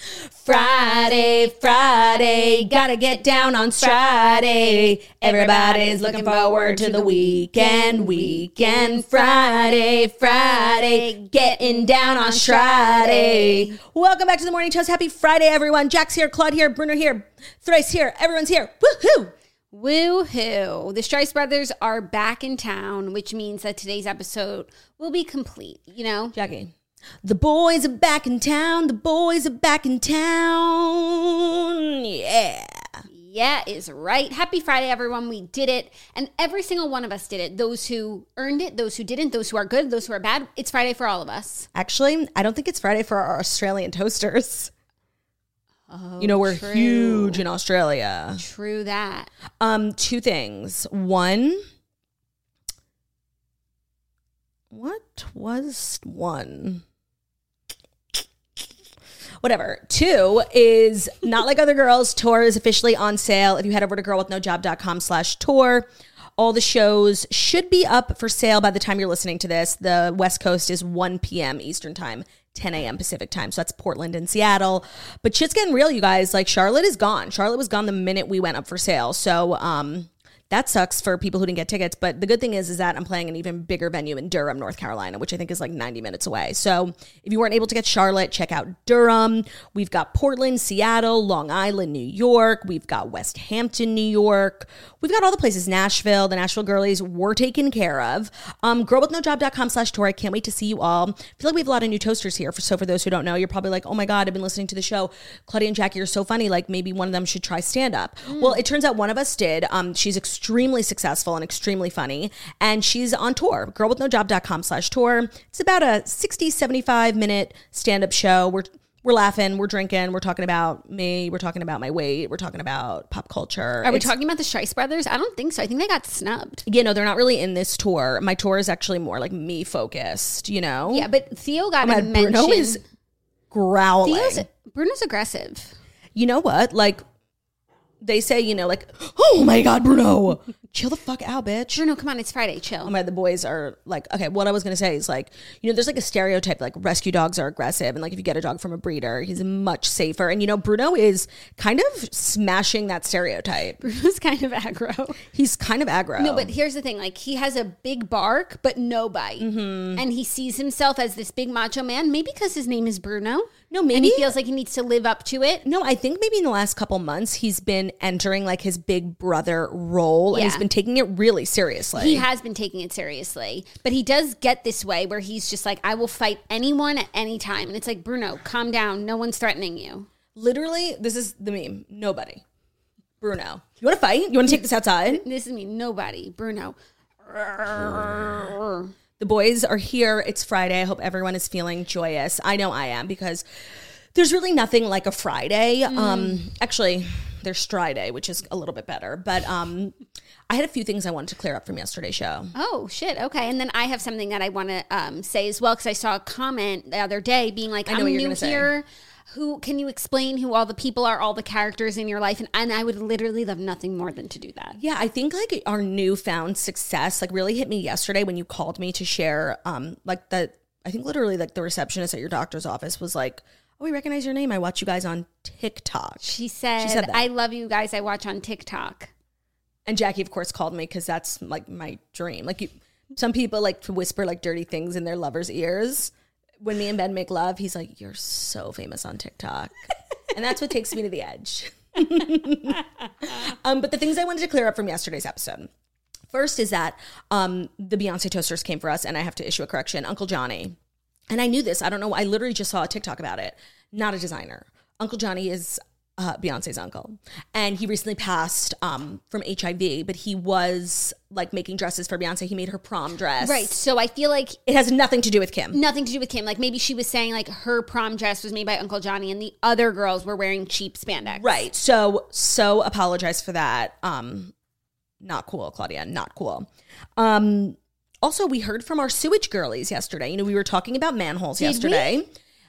Friday, Friday. Gotta get down on Friday. Everybody's looking forward to the weekend, weekend. Friday, Friday. Getting down on Friday. Welcome back to the Morning Toast. Happy Friday, everyone. Jack's here, Claude here, Bruno here, Thrice here. Everyone's here. Woohoo! Woohoo! The Strice Brothers are back in town, which means that today's episode will be complete. You know, Jackie. The boys are back in town. The boys are back in town. Yeah. yeah, is right. Happy Friday, everyone. We did it. And every single one of us did it. Those who earned it, those who didn't, those who are good, those who are bad. It's Friday for all of us. Actually, I don't think it's Friday for our Australian toasters. Oh, you know, we're true. huge in Australia. True that. Um, two things. One, what was one? Whatever. Two is not like other girls. Tour is officially on sale. If you head over to girlwithnojob.com slash tour, all the shows should be up for sale by the time you're listening to this. The West Coast is 1 p.m. Eastern time. 10 a.m. Pacific time. So that's Portland and Seattle. But shit's getting real, you guys. Like Charlotte is gone. Charlotte was gone the minute we went up for sale. So um that sucks for people who didn't get tickets. But the good thing is, is that I'm playing an even bigger venue in Durham, North Carolina, which I think is like 90 minutes away. So if you weren't able to get Charlotte, check out Durham. We've got Portland, Seattle, Long Island, New York. We've got West Hampton, New York. We've got all the places. Nashville, the Nashville girlies were taken care of. Um, girlwithnojob.com slash tour. I can't wait to see you all. I feel like we have a lot of new toasters here. For, so for those who don't know, you're probably like, oh my God, I've been listening to the show. Claudia and Jackie are so funny. Like maybe one of them should try stand up. Well, it turns out one of us did. Um, she's extremely successful and extremely funny. And she's on tour, girlwithnojob.com slash tour. It's about a 60, 75 minute stand up show. We're we're laughing, we're drinking, we're talking about me, we're talking about my weight, we're talking about pop culture. Are we It's- talking about the Strice Brothers? I don't think so. I think they got snubbed. you know, they're not really in this tour. My tour is actually more like me focused, you know? Yeah, but Theo got Oh a God, mention. Bruno is growling. Theo's, Bruno's aggressive. you know what? Like, they say, you know, like, oh my God, Bruno, chill the fuck out, bitch. Bruno, come on, it's Friday. Chill. Oh my, the boys are like, okay, what I was gonna say is like, you know, there's like a stereotype, like rescue dogs are aggressive, and like if you get a dog from a breeder, he's much safer. And you know, Bruno is kind of smashing that stereotype. Bruno's kind of aggro. He's kind of aggro. No, but here's the thing: like he has a big bark, but no bite, Mm-hmm. and he sees himself as this big macho man. Maybe because his name is Bruno. No, and maybe- he feels like he needs to live up to it. No, I think maybe in the last couple months he's been entering like his big brother role and he's been taking it really seriously. He has been taking it seriously, but he does get this way where he's just like, "I will fight anyone at any time," and it's like, Bruno, calm down. No one's threatening you. Literally, this is the meme. Nobody. Bruno. You want to fight? You want to take this outside? This is me. Nobody. Bruno. The boys are here. It's Friday. I hope everyone is feeling joyous. I know I am because there's really nothing like a Friday. Um actually, there's Friday, which is a little bit better, but um I had a few things I wanted to clear up from yesterday's show. Oh shit! Okay, and then I have something that I want to um, say as well because I saw a comment the other day being like, I know "I'm new gonna say. Who can you explain who all the people are, all the characters in your life?" And, and I would literally love nothing more than to do that. Yeah, I think like our newfound success like really hit me yesterday when you called me to share um like the I think literally like the receptionist at your doctor's office was like, "Oh, we recognize your name. I watch you guys on TikTok." She said, she said that. "I love you guys. I watch on TikTok." And Jackie of course called me cuz that's like my dream. Like you some people like to whisper like dirty things in their lovers' ears. When me and Ben make love, he's like, "You're so famous on TikTok." and that's what takes me to the edge. um, but the things I wanted to clear up from yesterday's episode. First is that um, the Beyonce toasters came for us, and I have to issue a correction. Uncle Johnny, and I knew this. I don't know. I literally just saw a TikTok about it. Not a designer. Uncle Johnny is uh, Beyonce's uncle, and he recently passed um, from HIV. But he was like making dresses for Beyonce. He made her prom dress. Right. So I feel like It has nothing to do with Kim. nothing to do with Kim. Like maybe she was saying like her prom dress was made by Uncle Johnny and the other girls were wearing cheap spandex. Right. So so apologize for that. Um not cool, Claudia. Not cool. Um also we heard from our sewage girlies yesterday. You know, we were talking about manholes yesterday.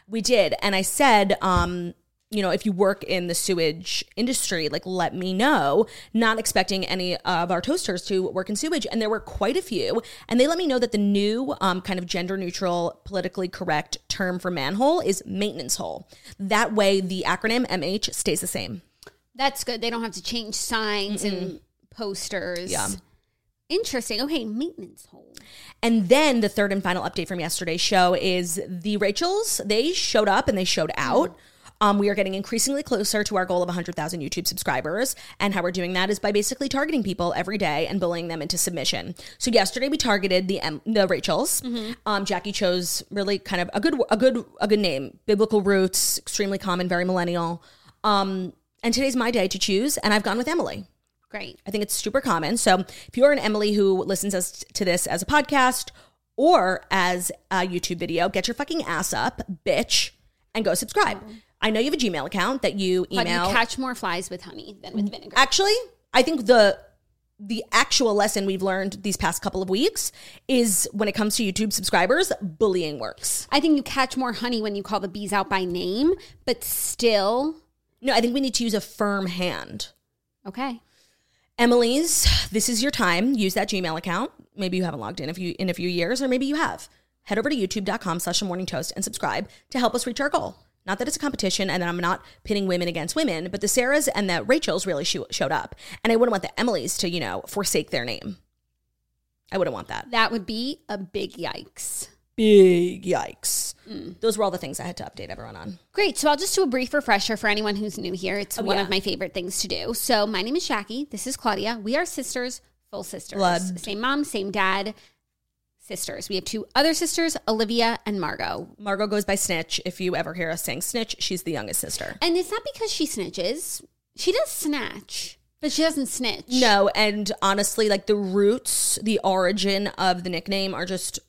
We? did. And I said, um, you know, if you work in the sewage industry, like let me know. Not expecting any of our toasters to work in sewage, and there were quite a few. And they let me know that the new um, kind of gender neutral, politically correct term for manhole is maintenance hole. That way, the acronym MH stays the same. That's good. They don't have to change signs and posters. Yeah. Interesting. Okay, maintenance hole. And then the third and final update from yesterday's show is the Rachels. They showed up and they showed out. Um, we are getting increasingly closer to our goal of 100,000 YouTube subscribers. And how we're doing that is by basically targeting people every day and bullying them into submission. So yesterday we targeted the M- the Rachels. Um, Jackie chose really kind of a good a good a good name, biblical roots, extremely common, very millennial. Um, and today's my day to choose, and I've gone with Emily. Great. I think it's super common. So if you're an Emily who listens as, to this as a podcast or as a YouTube video, get your fucking ass up, bitch, and go subscribe. I know you have a Gmail account that you How do you email. catch more flies with honey than with vinegar? Actually, I think the the actual lesson we've learned these past couple of weeks is when it comes to YouTube subscribers, bullying works. I think you catch more honey when you call the bees out by name, but still, No, I think we need to use a firm hand. okay. Emily's, this is your time. Use that Gmail account. Maybe you haven't logged in a few in a few years, or maybe you have. Head over to youtube.com slash morning toast and subscribe to help us reach our goal. Not that it's a competition and that I'm not pitting women against women, but the Sarahs and the Rachels really sho- showed up. And I wouldn't want the Emilys to, you know, forsake their name. I wouldn't want that. That would be a big yikes. Big yikes. Mm. Those were all the things I had to update everyone on. Great. So I'll just do a brief refresher for anyone who's new here. It's oh, one yeah. of my favorite things to do. So my name is Jackie. This is Claudia. We are sisters, full sisters. Blood. Same mom, same dad, sisters. We have two other sisters, Olivia and Margot. Margot goes by Snitch. If you ever hear us saying Snitch, she's the youngest sister. And it's not because she snitches. She does snatch, but she doesn't snitch. No, and honestly, like the roots, the origin of the nickname are just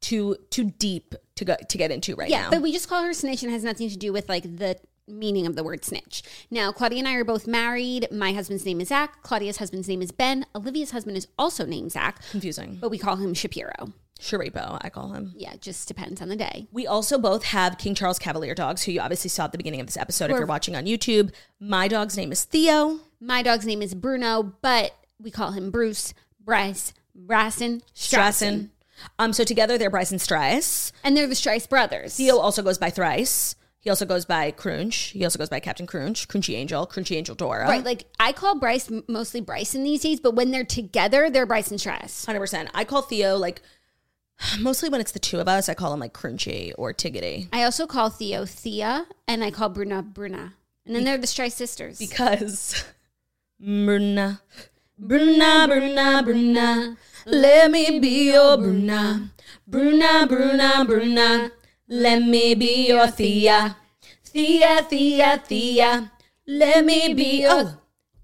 too too deep to go to get into right Yeah, now. but we just call her snitch and it has nothing to do with like the meaning of the word snitch. Now, Claudia and I are both married. My husband's name is Zach. Claudia's husband's name is Ben. Olivia's husband is also named Zach, Confusing. but we call him Shapiro. Sharipo, I call him. Yeah, it just depends on the day. We also both have King Charles Cavalier dogs, who you obviously saw at the beginning of this episode if you're watching on YouTube. My dog's name is Theo. My dog's name is Bruno, but we call him Bruce, Bryce, Brassen, Strassen. Um, so together they're Bryce and Strice. And they're the Strice brothers. Theo also goes by Thrice. He also goes by Crunch. He also goes by Captain Crunch, Crunchy Angel, Crunchy Angel Dora. Right, like I call Bryce mostly Bryson these days, but when they're together, they're Bryce and Stress. Hundred percent. I call Theo like mostly when it's the two of us. I call him like Crunchy or Tiggity I also call Theo Thea, and I call Bruna Bruna. And then they're the Strice sisters. because Bruna, Bruna, Bruna, Bruna, let me be your Bruna, Bruna, Bruna, Bruna, let me be your Thea, Thea, Thea, Thea, let me be. Oh,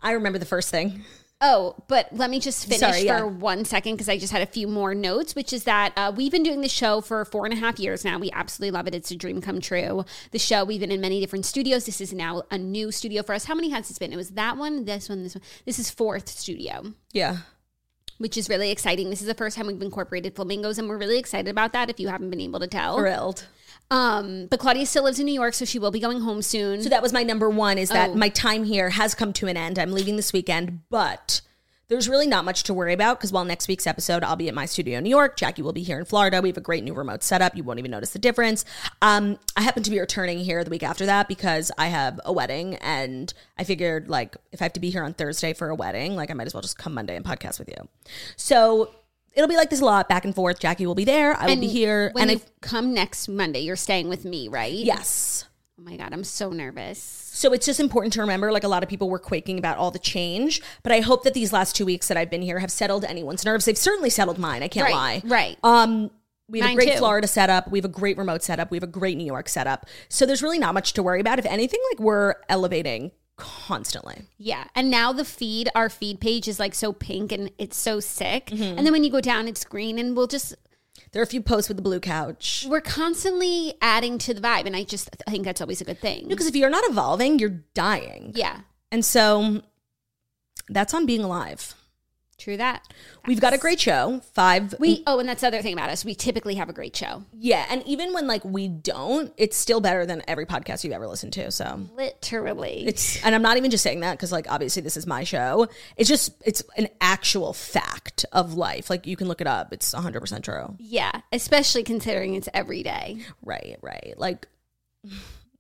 I remember the first thing. Oh, but let me just finish Sorry, for yeah. one second because I just had a few more notes, which is that uh, we've been doing the show for four and a half years now. We absolutely love it. It's a dream come true. The show, we've been in many different studios. This is now a new studio for us. How many has this been? It was that one, this one, this one. This is fourth studio. Yeah. Which is really exciting. This is the first time we've incorporated flamingos, and we're really excited about that. If you haven't been able to tell, Thrilled. Um, but Claudia still lives in New York, so she will be going home soon. So that was my number one is that Oh. my time here has come to an end. I'm leaving this weekend, but there's really not much to worry about because while next week's episode, I'll be at my studio in New York. Jackie will be here in Florida. We have a great new remote setup. You won't even notice the difference. Um, I happen to be returning here the week after that because I have a wedding and I figured like if I have to be here on Thursday for a wedding, like I might as well just come Monday and podcast with you. So it'll be like this a lot back and forth. Jackie will be there. I will be here. And you I, come next Monday, you're staying with me, right? yes. Oh my God, I'm so nervous. So it's just important to remember like a lot of people were quaking about all the change, but I hope that these last 2 weeks that I've been here have settled anyone's nerves. They've certainly settled mine, I can't Right, lie. right. Um we have Mine a great too. Florida setup. We have a great remote setup. We have a great New York setup. So there's really not much to worry about. If anything, like we're elevating constantly. Yeah. And now the feed, our feed page is like so pink and it's so sick. Mm-hmm. And then when you go down, it's green and we'll just, There are a few posts with the blue couch. we're constantly adding to the vibe. And I just I think that's always a good thing. Because if you're not evolving, you're dying. yeah. And so that's on being alive. True that. We've got a great show. Five We, oh, and that's the other thing about us. We typically have a great show. Yeah, and even when like we don't, it's still better than every podcast you've ever listened to. So Literally. it's and I'm not even just saying that because like obviously this is my show. It's just it's an actual fact of life. Like you can look it up. It's 100 percent true. yeah. Especially considering it's every day. Right, right. Like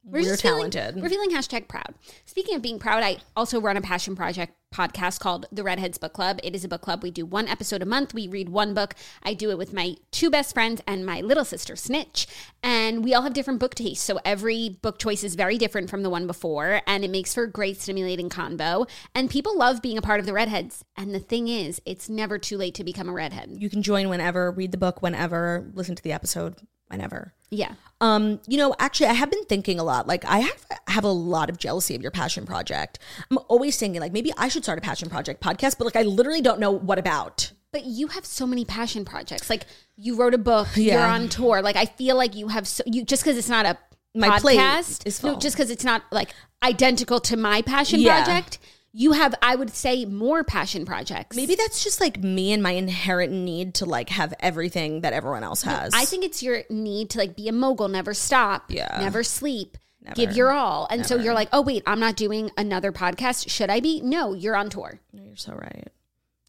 We're, We're just feeling- talented. we're feeling hashtag proud. Speaking of being proud, I also run a passion project podcast called The Redheads Book Club. It is a book club. We do one episode a month. We read one book. I do it with my two best friends and my little sister, Snitch. And we all have different book tastes. So every book choice is very different from the one before. And it makes for a great stimulating convo. And people love being a part of the Redheads. And the thing is, it's never too late to become a redhead. you can join whenever, read the book whenever, listen to the episode whenever. Yeah. Um, you know, actually, I have been thinking a lot. Like, I have have a lot of jealousy of your passion project. I'm always thinking, like, maybe I should start a passion project podcast, but like, I literally don't know what about. But you have so many passion projects. Like you wrote a book, Yeah. you're on tour. Like I feel like you have so you just because it's not a My podcast. is no, just because it's not like identical to my passion Yeah. project. You have, I would say, more passion projects. Maybe that's just like me and my inherent need to like have everything that everyone else has. I think it's your need to like be a mogul, never stop, Yeah. never sleep, give your all. And so you're like, oh wait, I'm not doing another podcast. Should I be? No, you're on tour. No, you're so right.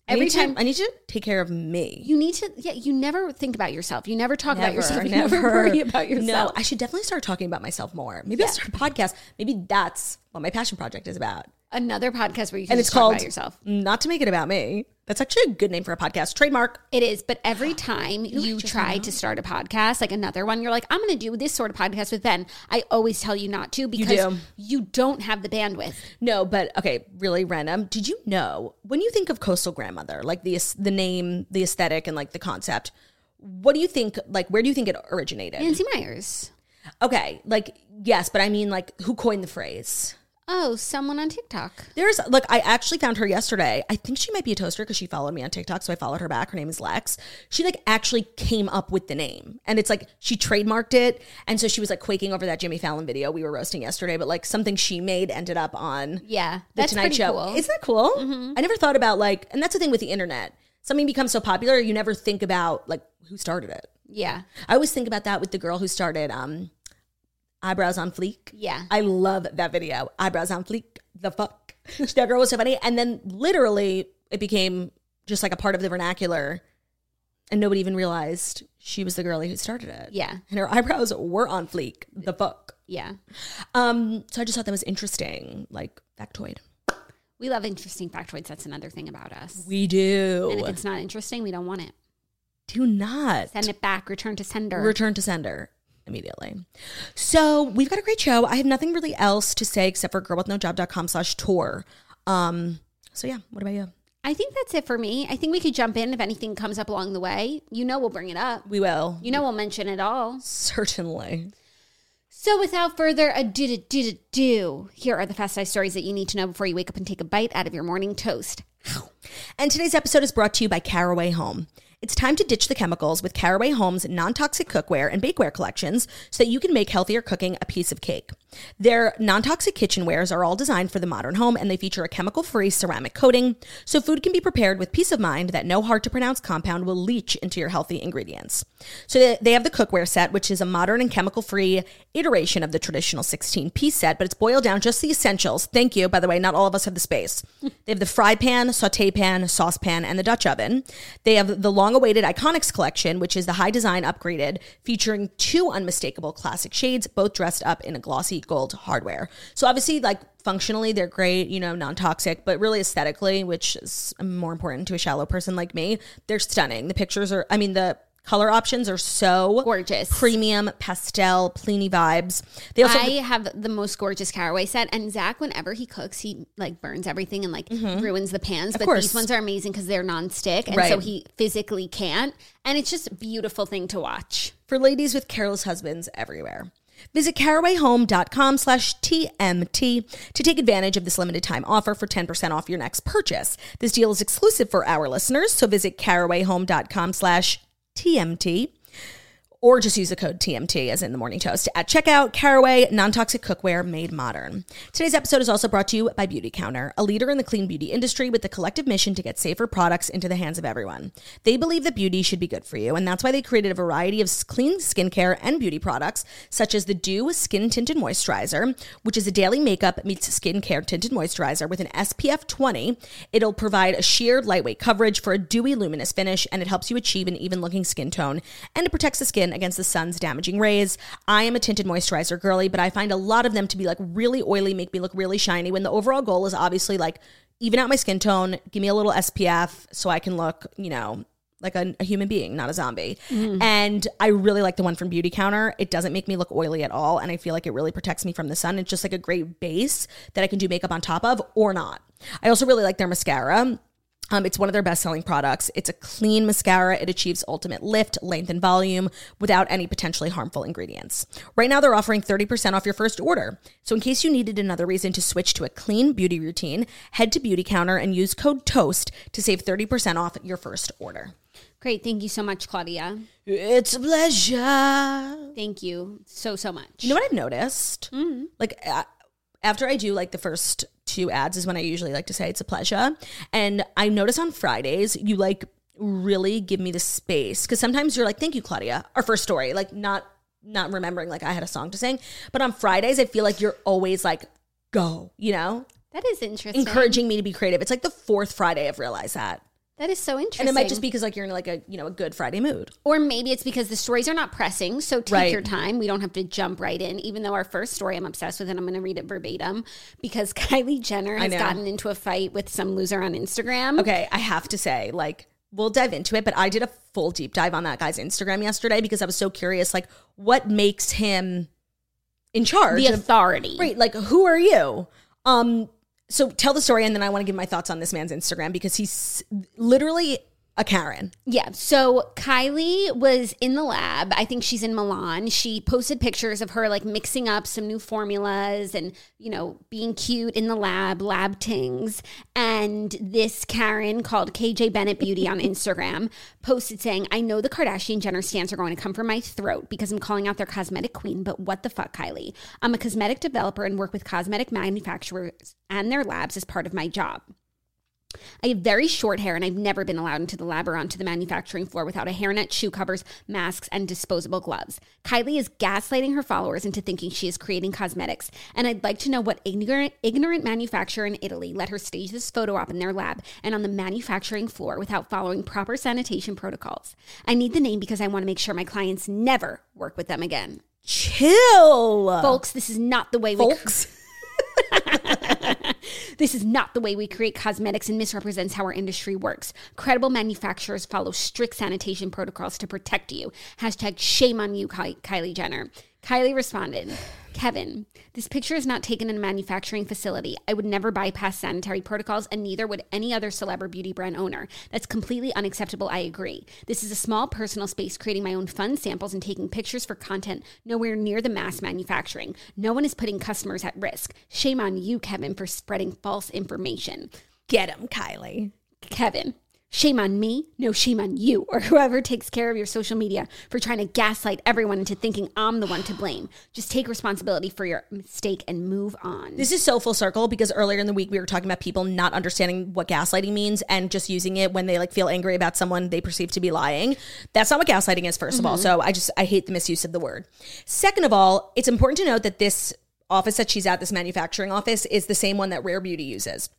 Every I need to- time- I need to take care of me. You need to, yeah. You never think about yourself. You never talk about yourself. You never, worry about yourself. No, I should definitely start talking about myself more. Maybe I'll start a podcast. Maybe that's what my passion project is about. another podcast where you can And it's talk called about yourself. Not to make it about me. That's actually a good name for a podcast. Trademark. It is, but every time you, try to start a podcast, like another one, you're like, I'm going to do this sort of podcast with Ben. I always tell you not to because do. you don't have the bandwidth. No, but okay, really random. Did you know when you think of coastal grandmother, like the the name, the aesthetic, and like the concept? What do you think? Like, where do you think it originated? Nancy Meyers. Okay, like yes, but I mean, like, who coined the phrase? Oh, someone on TikTok. There's like I actually found her yesterday. I think she might be a toaster because she followed me on TikTok, so I followed her back. Her name is Lex. She like actually came up with the name, and it's like she trademarked it, and so she was like quaking over that Jimmy Fallon video we were roasting yesterday. But like something she made ended up on Yeah, the that's Tonight Show. cool. Mm-hmm. Isn't that cool? I never thought about like, and that's the thing with the internet. Something becomes so popular, you never think about like who started it. yeah, I always think about that with the girl who started um eyebrows on fleek. yeah. I love that video. Eyebrows on fleek. The fuck. that girl was so funny. And then literally it became just like a part of the vernacular. And nobody even realized she was the girlie who started it. Yeah. And her eyebrows were on fleek. The fuck. yeah. Um, so I just thought that was interesting, like factoid. We love interesting factoids. That's another thing about us. We do. And if it's not interesting, we don't want it. do not Send it back. Return to sender. return to sender immediately. So we've got a great show. I have nothing really else to say except for girlwithnojob.com slash tour. Um, so yeah, what about you? I think that's it for me. I think we could jump in if anything comes up along the way. You know, we'll bring it up. We will. You know, we'll mention it all. Certainly. So, without further ado, do, do, do, do, here are the fast eye stories that you need to know before you wake up and take a bite out of your morning toast. And today's episode is brought to you by Caraway Home. It's time to ditch the chemicals with Caraway Home's non toxic cookware and bakeware collections so that you can make healthier cooking a piece of cake. Their non toxic kitchenwares are all designed for the modern home and they feature a chemical free ceramic coating so food can be prepared with peace of mind that no hard to pronounce compound will leach into your healthy ingredients. So they- have the cookware set, which is a modern and chemical free iteration of the traditional 16 piece set, but it's boiled down just the essentials. Thank you. By the way, not all of us have the space. They have the fry pan, saute pan, saucepan, and the Dutch oven. They have the long awaited Iconics collection, which is the high design upgraded, featuring two unmistakable classic shades, both dressed up in a glossy gold hardware. So obviously, like functionally, they're great, you know, non toxic, but really aesthetically, which is more important to a shallow person like me, they're stunning. The pictures are, I mean, the color options are so Gorgeous. premium pastel Pliny vibes. They also I have the most gorgeous caraway set, and Zach, whenever he cooks, he like burns everything and like mm-hmm. ruins the pans. but course. these ones are amazing because they're non-stick, and so he physically can't. And it's just a beautiful thing to watch. for ladies with careless husbands everywhere. Visit carawayhome.com slash TMT to take advantage of this limited time offer for 10% off your next purchase. This deal is exclusive for our listeners, so visit carawayhome.com slash TMT or just use the code TMT as in the morning toast at checkout. Caraway non-toxic cookware made modern. Today's episode is also brought to you by Beautycounter, a leader in the clean beauty industry with the collective mission to get safer products into the hands of everyone. They believe that beauty should be good for you, and that's why they created a variety of clean skincare and beauty products, such as the Dew Skin Tinted Moisturizer, which is a daily makeup meets skincare tinted moisturizer with an SPF 20. It'll provide a sheer lightweight coverage for a dewy, luminous finish, and it helps you achieve an even looking skin tone, and it protects the skin against the sun's damaging rays. I am a tinted moisturizer girly, but I find a lot of them to be like really oily, make me look really shiny, when the overall goal is obviously like even out my skin tone, give me a little SPF so I can look, you know, like a, a human being, not a zombie. Mm-hmm. And I really like the one from Beautycounter. It doesn't make me look oily at all. And I feel like it really protects me from the sun. It's just like a great base that I can do makeup on top of or not. I also really like their mascara. Um, it's one of their best selling products. It's a clean mascara. It achieves ultimate lift, length, and volume without any potentially harmful ingredients. Right now, they're offering 30% off your first order. So, in case you needed another reason to switch to a clean beauty routine, head to Beautycounter and use code TOAST to save 30% off your first order. Great, thank you so much, Claudia. It's a pleasure. Thank you so so much. You know what I've noticed? Like uh, after I do like the first two ads is when I usually like to say it's a pleasure. And I notice on Fridays you like really give me the space because sometimes you're like, "Thank you, Claudia." Our first story, like not not remembering like I had a song to sing, but on Fridays I feel like you're always like, "Go," you know, that is interesting. encouraging me to be creative. It's like the fourth Friday I've realized that, That is so interesting. and it might just be because like you're in like a you know a good Friday mood. Or maybe it's because the stories are not pressing, so take Right. your time. We don't have to jump right in. Even though our first story I'm obsessed with, and I'm going to read it verbatim because Kylie Jenner has gotten into a fight with some loser on Instagram. Okay, I have to say, like, we'll dive into it, but I did a full deep dive on that guy's Instagram yesterday because I was so curious, like, what makes him in charge? The of- authority. right, like, who are you? Um, so tell the story, and then I want to give my thoughts on this man's Instagram because he's literally a Karen. Yeah. So Kylie was in the lab. I think she's in Milan. She posted pictures of her like mixing up some new formulas and, you know, being cute in the lab, lab tings. And this Karen called KJ Bennett Beauty on Instagram posted saying, I know the Kardashian Jenner stans are going to come for my throat because I'm calling out their cosmetic queen, but what the fuck, Kylie? I'm a cosmetic developer and work with cosmetic manufacturers and their labs as part of my job. I have very short hair and I've never been allowed into the lab or onto the manufacturing floor without a hairnet, shoe covers, masks, and disposable gloves. Kylie is gaslighting her followers into thinking she is creating cosmetics. And I'd like to know what ignorant, ignorant manufacturer in Italy let her stage this photo op in their lab and on the manufacturing floor without following proper sanitation protocols. I need the name because I want to make sure my clients never work with them again. Chill, Folks, this is not the way we folks. This is not the way we create cosmetics and misrepresents how our industry works. Credible manufacturers follow strict sanitation protocols to protect you. Hashtag shame on you, Ky- Kylie Jenner. Kylie responded, Kevin, this picture is not taken in a manufacturing facility. I would never bypass sanitary protocols, and neither would any other celeb or beauty brand owner. That's completely unacceptable. I agree. This is a small personal space creating my own fun samples and taking pictures for content nowhere near the mass manufacturing. No one is putting customers at risk. Shame on you, Kevin, for spreading false information. Get him, Kylie. Kevin, shame on me, no shame on you, or whoever takes care of your social media for trying to gaslight everyone into thinking I'm the one to blame. Just take responsibility for your mistake and move on. This is so full circle because earlier in the week we were talking about people not understanding what gaslighting means and just using it when they like feel angry about someone they perceive to be lying. That's not what gaslighting is, 1st of all. Mm-hmm. So I just I hate the misuse of the word. Second of all, it's important to note that this office that she's at, this manufacturing office, is the same one that Rare Beauty uses.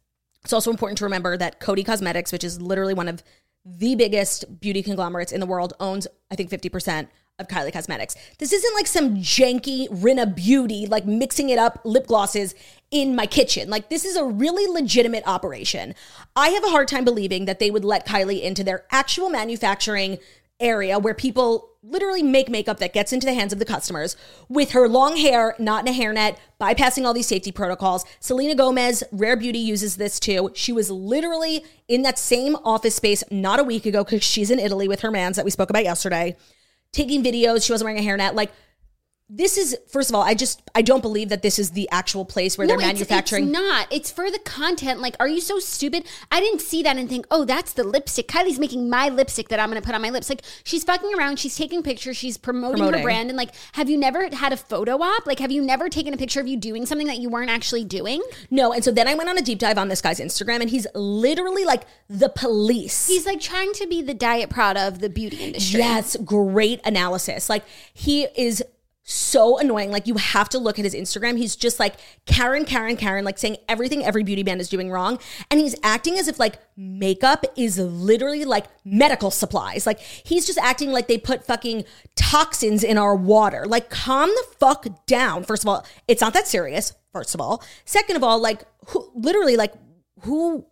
It's also important to remember that Coty Cosmetics, which is literally one of the biggest beauty conglomerates in the world, owns, I think, 50% of Kylie Cosmetics. This isn't like some janky Rinna Beauty, like mixing it up lip glosses in my kitchen. Like, this is a really legitimate operation. I have a hard time believing that they would let Kylie into their actual manufacturing area where people literally make makeup that gets into the hands of the customers with her long hair, not in a hairnet, bypassing all these safety protocols. Selena Gomez, Rare Beauty uses this too. She was literally in that same office space not a week ago because she's in Italy with her mans that we spoke about yesterday, taking videos. She wasn't wearing a hairnet. Like, this is first of all, I just I don't believe that this is the actual place where No, they're it's- manufacturing. It's, not. It's for the content. Like, are you so stupid? I didn't see that and think, oh, that's the lipstick. Kylie's making my lipstick that I'm going to put on my lips. Like, she's fucking around. She's taking pictures. She's promoting, Promoting. her brand. And like, have you never had a photo op? Like, have you never taken a picture of you doing something that you weren't actually doing? no, and so then I went on a deep dive on this guy's Instagram, and he's literally like the police. He's like trying to be the diet Prada of the beauty industry. Yes, great analysis. Like he is so annoying. Like you have to look at his Instagram. He's just like Karen, Karen, Karen, like saying everything every beauty band is doing wrong. And he's acting as if like makeup is literally like medical supplies. Like he's just acting like they put fucking toxins in our water. Like calm the fuck down. First of all, it's not that serious. First of all. Second of all, like who literally like who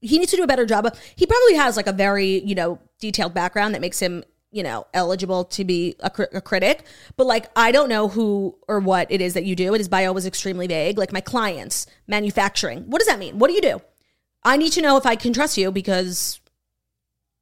he needs to do a better job of he probably has like a very you know detailed background that makes him you know eligible to be a, cri- a critic but like i don't know who or what it is that you do his bio was extremely vague like my clients manufacturing what does that mean what do you do i need to know if i can trust you because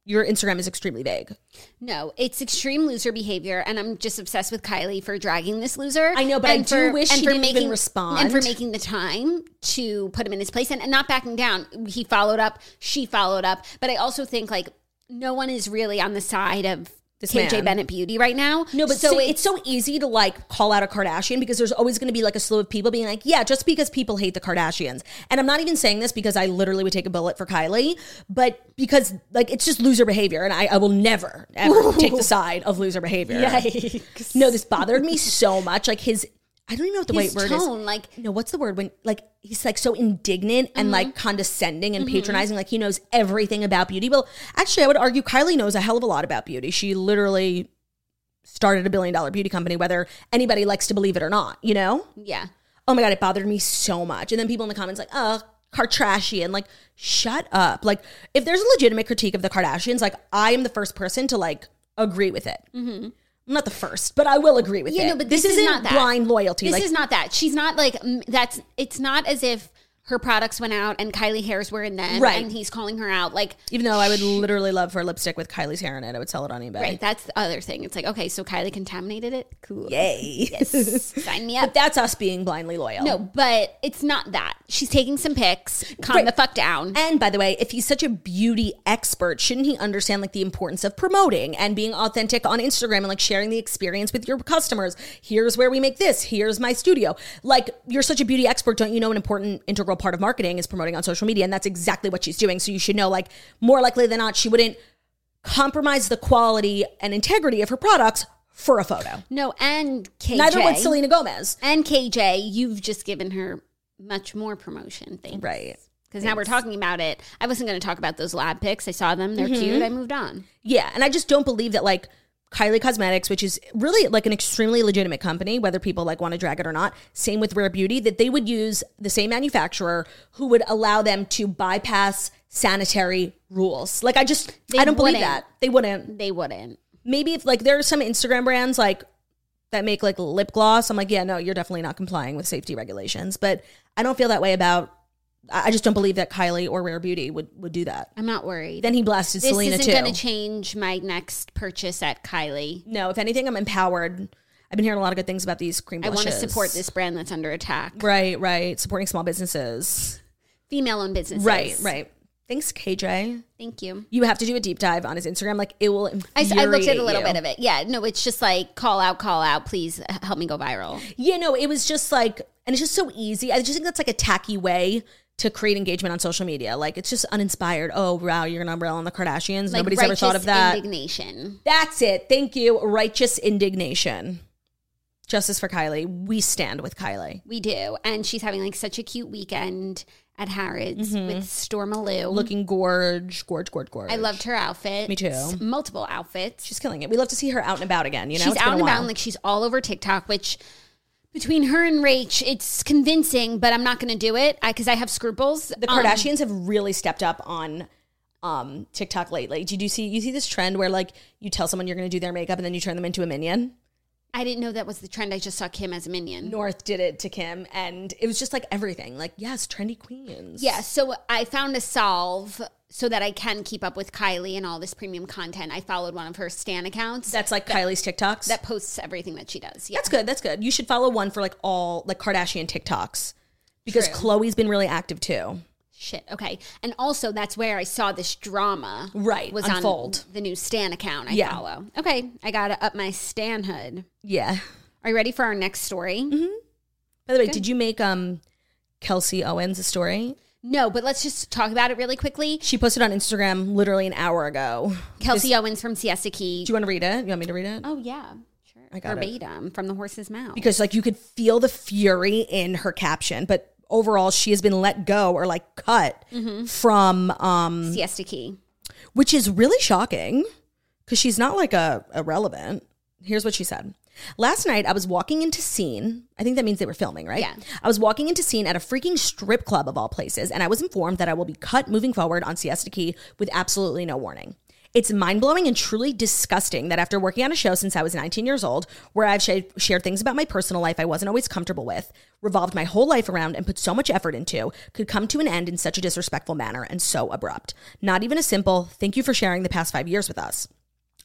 your instagram is extremely vague No, it's extreme loser behavior, and I'm just obsessed with Kylie for dragging this loser. I know, but I and do wish he didn't even respond. and for making the time to put him in his place and, and not backing down. He followed up, she followed up, but I also think like no one is really on the side of This KJ man. Bennett Beauty right now. No, but so so it's, so easy to like call out a Kardashian because there's always going to be like a slew of people being like, yeah, just because people hate the Kardashians. And I'm not even saying this because I literally would take a bullet for Kylie, but because like it's just loser behavior. And I, I will never, ever take the side of loser behavior. Yikes. No, this bothered me so much. Like his, I don't even know what the his right word tone, is. like No, what's the word when like he's like so indignant and Mm-hmm. like condescending and patronizing, like he knows everything about beauty. Well, actually, I would argue Kylie knows a hell of a lot about beauty. She literally started a billion dollar beauty company, whether anybody likes to believe it or not. You know? yeah. Oh my god, it bothered me so much. And then people in the comments like, "Oh, Kardashian," like, shut up. Like, if there's a legitimate critique of the Kardashians, like, I am the first person to like agree with it. I'm not the first, but I will agree with Yeah, it. no, but this, this, is isn't that. blind loyalty. This like, is not that. She's not like that's. It's not as if her products went out and Kylie hairs were in them, Right. And he's calling her out like. even though I would literally love for a lipstick with Kylie's hair in it, I would sell it on eBay. Right, that's the other thing. It's like, okay, so Kylie contaminated it. Cool. Yay. Sign me but up. that's us being blindly loyal. No, but it's not that. She's taking some pics. Calm Right. the fuck down. And by the way, if he's such a beauty expert, shouldn't he understand like the importance of promoting and being authentic on Instagram and like sharing the experience with your customers? Here's where we make this. Here's my studio. Like you're such a beauty expert, don't you know an important integral part of marketing is promoting on social media and that's exactly what she's doing. So you should know like more likely than not she wouldn't compromise the quality and integrity of her products for a photo. No, and KJ. Neither would Selena Gomez. And KJ, you've just given her much more promotion. Thanks. Right. Because now we're talking about it. I wasn't going to talk about those lab pics. I saw them. They're Mm-hmm. cute. I moved on. Yeah, and I just don't believe that like Kylie Cosmetics, which is really like an extremely legitimate company, whether people like want to drag it or not. Same with Rare Beauty, that they would use the same manufacturer who would allow them to bypass sanitary rules. Like I just They I don't believe wouldn't. that. They wouldn't. They wouldn't. Maybe if like there are some Instagram brands like that make like lip gloss, I'm like, yeah, no, you're definitely not complying with safety regulations. But I don't feel that way about I just don't believe that Kylie or Rare Beauty would would do that. I'm not worried. Then he blasted this Selena isn't too. going to change my next purchase at Kylie. No, if anything, I'm empowered. I've been hearing a lot of good things about these cream Blushes. I want to support this brand that's under attack. Right, right. Supporting small businesses. Female-owned businesses. Right, right. Thanks, KJ. Thank you. You have to do a deep dive on his Instagram. Like it will. I, I looked at a little you. bit of it. Yeah, no, it's just like call out, call out. Please help me go viral. Yeah, no, it was just like, and it's just so easy. I just think that's like a tacky way to create engagement on social media. Like it's just uninspired. Oh wow, you're gonna umbrella on the Kardashians. Like Nobody's ever thought of that. Indignation. That's it. Thank you. Righteous indignation. Justice for Kylie. We stand with Kylie. We do, and she's having like such a cute weekend at Harrods with Stormi Lou. Mm-hmm. Looking gorge, gorge, gorge, gorge. I loved her outfit. Me too. S- Multiple outfits. She's killing it. We love to see her out and about again. You know, she's It's out and about and like she's all over TikTok, which between her and Rach, it's convincing, but I'm not going to do it because I, have scruples. the Um, Kardashians have really stepped up on um TikTok lately. Did you see you see this trend where like you tell someone you're going to do their makeup and then you turn them into a minion? I didn't know that was the trend. I just saw Kim as a minion. North did it to Kim and it was just like everything. Like, yes, trendy queens. Yeah, so I found a solve so that I can keep up with Kylie and all this premium content. I followed one of her Stan accounts That's like Kylie's TikToks. that posts everything that she does. Yeah. That's good. That's good. You should follow one for like all like Kardashian TikToks because True. Khloé's been really active too. Shit. Okay. And also, that's where I saw this drama. Right, Was unfold. on the new Stan account I Yeah. follow. Okay. I got to up my Stanhood. Yeah. Are you ready for our next story? By the way, did you make um Kelsey Owens a story? No, but let's just talk about it really quickly. She posted on Instagram literally an hour ago. Kelsey Owens from Siesta Key. Do you want to read it? You want me to read it? oh, yeah. Sure. I got it. Verbatim from the horse's mouth. Because like you could feel the fury in her caption, but overall she has been let go or like cut from um Siesta Key. which is really shocking because she's not like a irrelevant. Here's what she said. Last night, I was walking into scene. I think that means they were filming, right? Yeah. I was walking into scene at a freaking strip club of all places, and I was informed that I will be cut moving forward on Siesta Key with absolutely no warning. It's mind blowing and truly disgusting that after working on a show since I was 19 years old, where I've sh- shared things about my personal life I wasn't always comfortable with, revolved my whole life around, and put so much effort into, could come to an end in such a disrespectful manner and so abrupt. Not even a simple, thank you for sharing the past five years with us.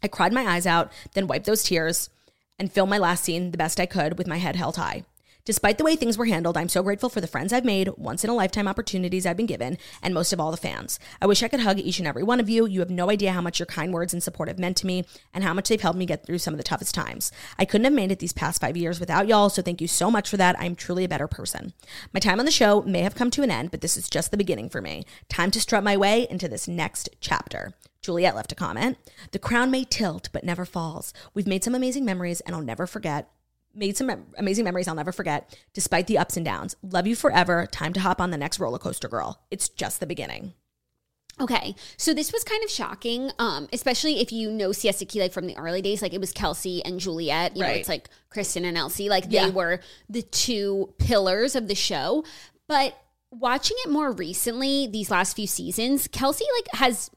I cried my eyes out, then wiped those tears and film my last scene the best I could with my head held high. Despite the way things were handled, I'm so grateful for the friends I've made, once in a lifetime opportunities I've been given, and most of all, the fans. I wish I could hug each and every one of you. You have no idea how much your kind words and support have meant to me, and how much they've helped me get through some of the toughest times. I couldn't have made it these past five years without y'all, so thank you so much for that. I'm truly a better person. My time on the show may have come to an end, but this is just the beginning for me. Time to strut my way into this next chapter. Juliet left a comment. The crown may tilt, but never falls. We've made some amazing memories, and I'll never forget. Made some mem- amazing memories I'll never forget, despite the ups and downs. Love you forever. Time to hop on the next roller coaster, girl. It's just the beginning. Okay, so this was kind of shocking, um, especially if you know Siesta Key like from the early days. Like it was Kelsey and Juliet. You know, Right. it's like Kristin and LC. Like Yeah. they were the two pillars of the show. But watching it more recently, these last few seasons, Kelsey like has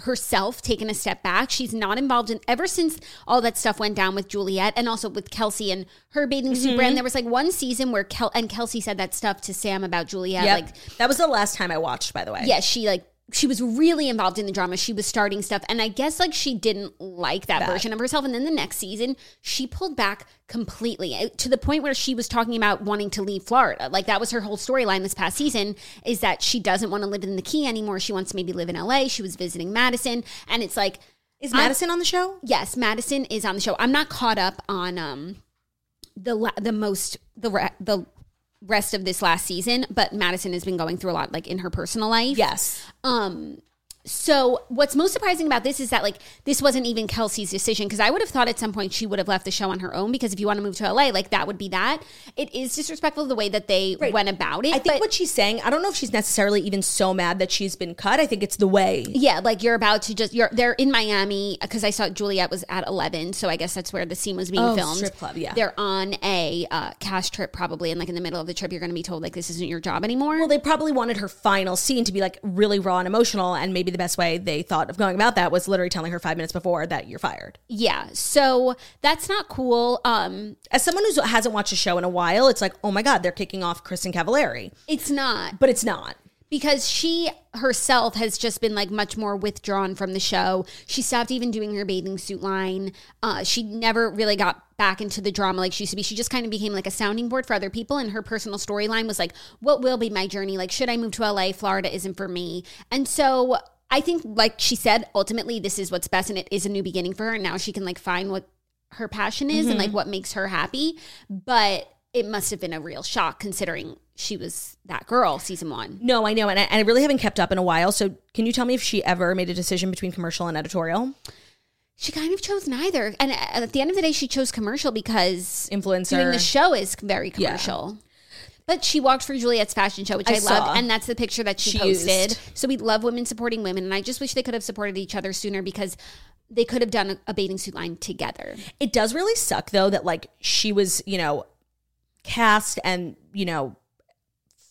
herself taken a step back. She's not involved in ever since all that stuff went down with Juliet and also with Kelsey and her bathing suit Mm-hmm. brand. There was like one season where Kel- and Kelsey said that stuff to Sam about Juliet. Yep. Like that was the last time I watched, by the way. yeah, she like she was really involved in the drama. She was starting stuff, and I guess like she didn't like that version of herself. And then the next season, she pulled back completely uh, to the point where she was talking about wanting to leave Florida. Like that was her whole storyline this past season is that she doesn't want to live in the Key anymore. She wants to maybe live in LA. She was visiting Madison, and it's like Is Madison on the show? yes, Madison is on the show. I'm not caught up on um the la- the most the the rest of this last season, but Madison has been going through a lot like in her personal life. Yes. Um, so what's most surprising about this is that like this wasn't even Kelsey's decision because I would have thought at some point she would have left the show on her own because if you want to move to LA, like that would be that. It is disrespectful the way that they Right. went about it. I think what she's saying, I don't know if she's necessarily even so mad that she's been cut. I think it's the way. yeah, like you're about to just you're they're in Miami because I saw Juliet was at eleven, so I guess that's where the scene was being Oh, filmed. strip club, yeah. They're on a uh, cast trip probably, and like in the middle of the trip, you're going to be told like this isn't your job anymore. Well, they probably wanted her final scene to be like really raw and emotional, and maybe the best way they thought of going about that was literally telling her five minutes before that you're fired. yeah, so that's not cool. Um, As someone who hasn't watched a show in a while, it's like, oh my god, they're kicking off Kristin Cavallari, it's not. but it's not. because she herself has just been like much more withdrawn from the show. She stopped even doing her bathing suit line. Uh, she never really got back into the drama like she used to be. She just kind of became like a sounding board for other people. And her personal storyline was like, what will be my journey? Like, should I move to LA? Florida isn't for me. And so I think, like she said, ultimately, this is what's best. And it is a new beginning for her. And now she can like find what her passion is and like mm-hmm. what makes her happy. But it must have been a real shock considering she was that girl season one. No, I know, and I, and I really haven't kept up in a while. So, can you tell me if she ever made a decision between commercial and editorial? She kind of chose neither. And uh, at the end of the day, she chose commercial because Influencer. doing the show is very commercial. But she walked for Juliet's fashion show, which I I, loved. And that's the picture that she, She posted. used. So we love women supporting women. And I just wish they could have supported each other sooner because they could have done a bathing suit line together. It does really suck though that like she was, you know, cast and, you know,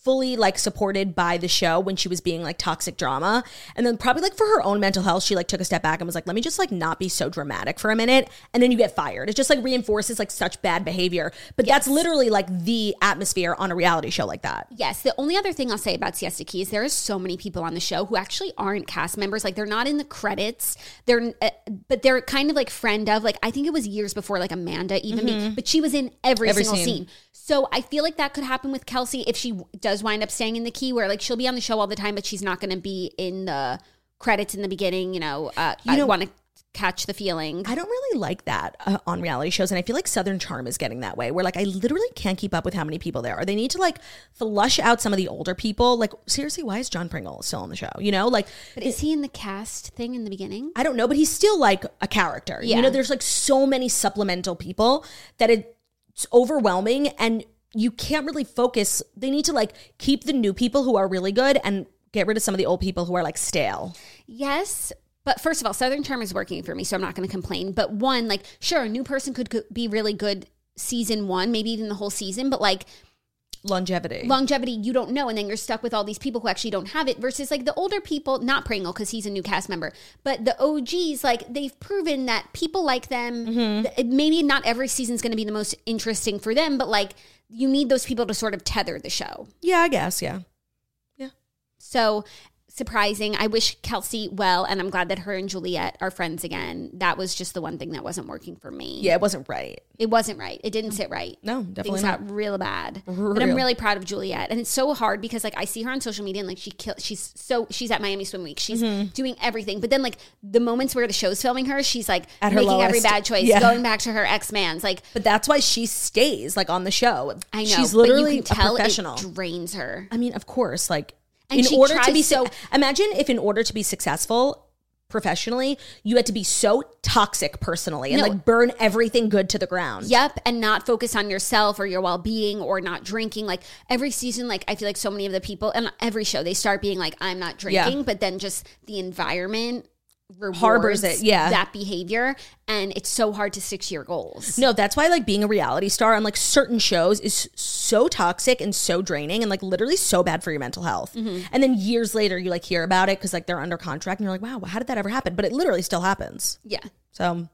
fully like supported by the show when she was being like toxic drama and then probably like for her own mental health she like took a step back and was like let me just like not be so dramatic for a minute and then you get fired it just like reinforces like such bad behavior but that's literally like the atmosphere on a reality show like that Yes. The only other thing I'll say about Siesta Key is there is so many people on the show who actually aren't cast members. Like they're not in the credits. They're, uh, but they're kind of like friend of. Like I think it was years before like Amanda even me, but she was in every, Mm-hmm. Every single scene. scene. So I feel like that could happen with Kelsey if she does wind up staying in the Key, where like she'll be on the show all the time, but she's not going to be in the credits in the beginning. You know, uh, You I want to catch the feeling. I don't really like that uh, on reality shows, and I feel like Southern Charm is getting that way. Where like I literally can't keep up with how many people there are. They need to like flush out some of the older people. Like seriously, why is John Pringle still on the show? You know, like But is he in the cast thing in the beginning? I don't know, but he's still like a character. Yeah. You know, there's like so many supplemental people that it's overwhelming, and you can't really focus. They need to like keep the new people who are really good and get rid of some of the old people who are like stale. Yes. But first of all, Southern Charm is working for me, so I'm not going to complain. But one, like, sure, a new person could go- be really good season one, maybe even the whole season, but like Longevity. longevity, you don't know. And then you're stuck with all these people who actually don't have it versus like the older people, not Pringle because he's a new cast member, but the OGs, like, they've proven that people like them. Mm-hmm. Th- Maybe not every season's going to be the most interesting for them, but like, you need those people to sort of tether the show. yeah, I guess. Yeah. Yeah. So surprising. I wish Kelsey well, and I'm glad that her and Juliet are friends again. That was just the one thing that wasn't working for me. Yeah, it wasn't right. It wasn't right. It didn't sit right. No, definitely Things not. got real bad. But I'm really proud of Juliet. And it's so hard because like I see her on social media and like she kill she's so she's at Miami Swim Week. She's Mm-hmm. doing everything. But then like the moments where the show's filming her, she's like her making every bad choice, Yeah. going back to her ex man's. Like But that's why she stays like on the show. I know she's but literally you can tell a professional. it drains her. I mean, of course, like And in order to be so imagine if in order to be successful professionally, you had to be so toxic personally and No. like burn everything good to the ground. Yep, and not focus on yourself or your well being or not drinking. Like every season, like I feel like so many of the people and every show they start being like, I'm not drinking, Yeah. but then just the environment Harbors it, yeah. that behavior, and it's so hard to stick to your goals. No, that's why like being a reality star on like certain shows is so toxic and so draining and like literally so bad for your mental health. Mm-hmm. And then years later you like hear about it because like they're under contract and you're like, wow, how did that ever happen? But it literally still happens. Yeah, So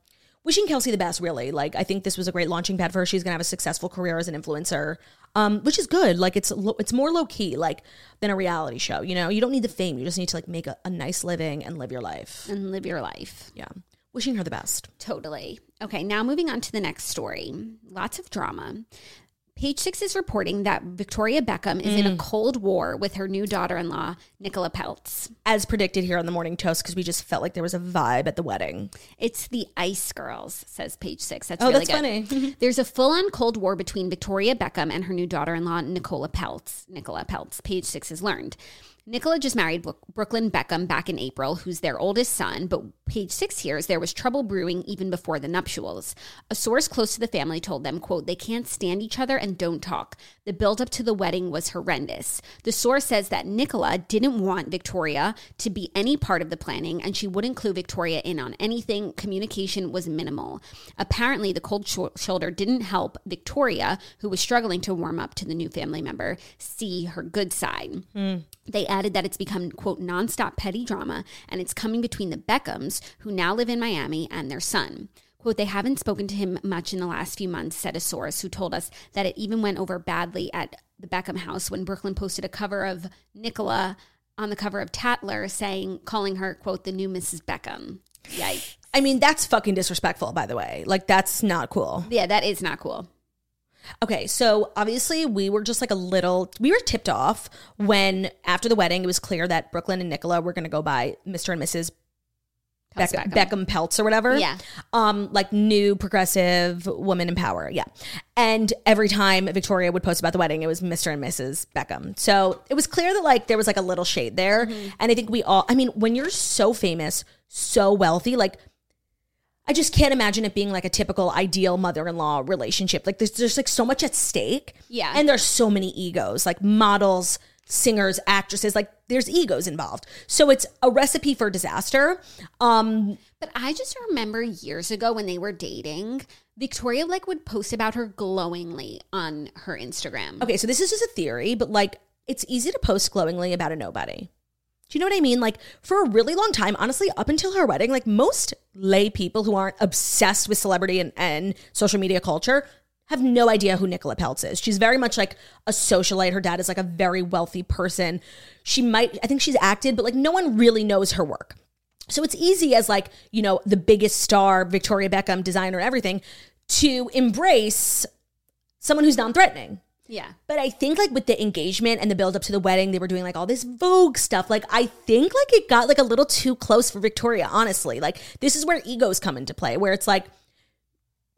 wishing Kelsey the best, really. Like I think this was a great launching pad for her. She's gonna have a successful career as an influencer, um, which is good. Like it's lo- it's more low key like than a reality show. You know, you don't need the fame. You just need to like make a, a nice living and live your life. and live your life. Yeah, wishing her the best. Totally. Okay, now moving on to the next story. Lots of drama. Page Six is reporting that Victoria Beckham is Mm. in a cold war with her new daughter in law, Nicola Peltz. As predicted here on the morning toast, because we just felt like there was a vibe at the wedding. It's the Ice Girls, says Page Six. That's Oh, really that's good. funny. There's a full-on Cold War between Victoria Beckham and her new daughter-in-law, Nicola Peltz. Nicola Peltz. Page Six has learned. Nicola just married Brooklyn Beckham back in April, who's their oldest son, but page six hears there was trouble brewing even before the nuptials. A source close to the family told them, quote, they can't stand each other and don't talk. The buildup to the wedding was horrendous. The source says that Nicola didn't want Victoria to be any part of the planning and she wouldn't clue Victoria in on anything. Communication was minimal. Apparently, the cold sho- shoulder didn't help Victoria, who was struggling to warm up to the new family member, see her good side. Hmm. They added that it's become, quote, nonstop petty drama and it's coming between the Beckhams, who now live in Miami, and their son. Quote, they haven't spoken to him much in the last few months, said a source who told us that it even went over badly at the Beckham house when Brooklyn posted a cover of Nicola on the cover of Tatler saying, calling her, quote, the new Mrs. Beckham. Yikes. I mean, that's fucking disrespectful, by the way. Like, that's not cool. Yeah, that is not cool. Okay, so obviously we were just like a little, we were tipped off when after the wedding it was clear that Brooklyn and Nicola were going to go by Mr. and Mrs. Peltz Beckham, Beckham. Peltz or whatever. Yeah. Um, like new progressive woman in power. Yeah. And every time Victoria would post about the wedding, it was Mr. and Mrs. Beckham. So it was clear that like there was like a little shade there. Mm-hmm. And I think we all, I mean, when you're so famous, so wealthy, like I just can't imagine it being like a typical ideal mother-in-law relationship. Like there's there's like so much at stake. Yeah. And there's so many egos, like models, singers, actresses, like there's egos involved. So it's a recipe for disaster. Um But I just remember years ago when they were dating, Victoria like would post about her glowingly on her Instagram. okay, so this is just a theory, but like it's easy to post glowingly about a nobody. Do you know what I mean? Like for a really long time, honestly, up until her wedding, like most lay people who aren't obsessed with celebrity and, and social media culture have no idea who Nicola Peltz is. She's very much like a socialite. Her dad is like a very wealthy person. She might, I think she's acted, but like no one really knows her work. So it's easy as like, you know, the biggest star, Victoria Beckham, designer, everything, to embrace someone who's non-threatening. Yeah. But I think like with the engagement and the build up to the wedding, they were doing like all this Vogue stuff. Like I think like it got like a little too close for Victoria, honestly. Like this is where egos come into play, where it's like,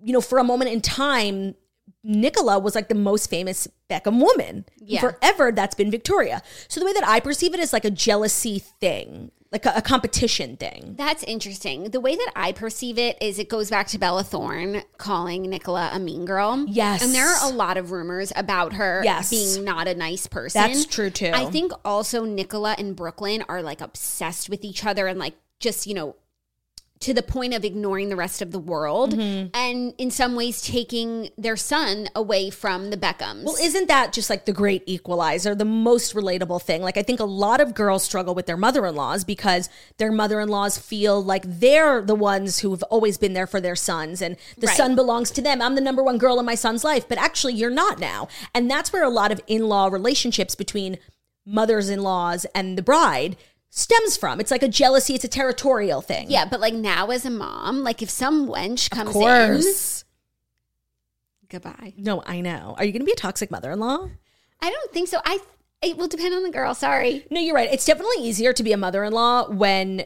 you know, for a moment in time, Nicola was like the most famous Beckham woman. Yeah. Forever, that's been Victoria. So the way that I perceive it is like a jealousy thing, like a, a competition thing. That's interesting. The way that I perceive it is it goes back to Bella Thorne calling Nicola a mean girl. Yes. And there are a lot of rumors about her Yes. being not a nice person. That's true, too. I think also Nicola and Brooklyn are like obsessed with each other and like just, you know, to the point of ignoring the rest of the world Mm-hmm. and in some ways taking their son away from the Beckhams. Well, isn't that just like the great equalizer, the most relatable thing? Like, I think a lot of girls struggle with their mother in laws because their mother in laws feel like they're the ones who've always been there for their sons and the Right. son belongs to them. I'm the number one girl in my son's life, but actually, you're not now. And that's where a lot of in law relationships between mothers in laws and the bride stems from. It's like a jealousy, it's a territorial thing. yeah, but like now as a mom, like if some wench comes Of course. in, goodbye. No, I know. Are you going to be a toxic mother in law? I don't think so. I it will depend on the girl. Sorry. No, you're right. It's definitely easier to be a mother in law when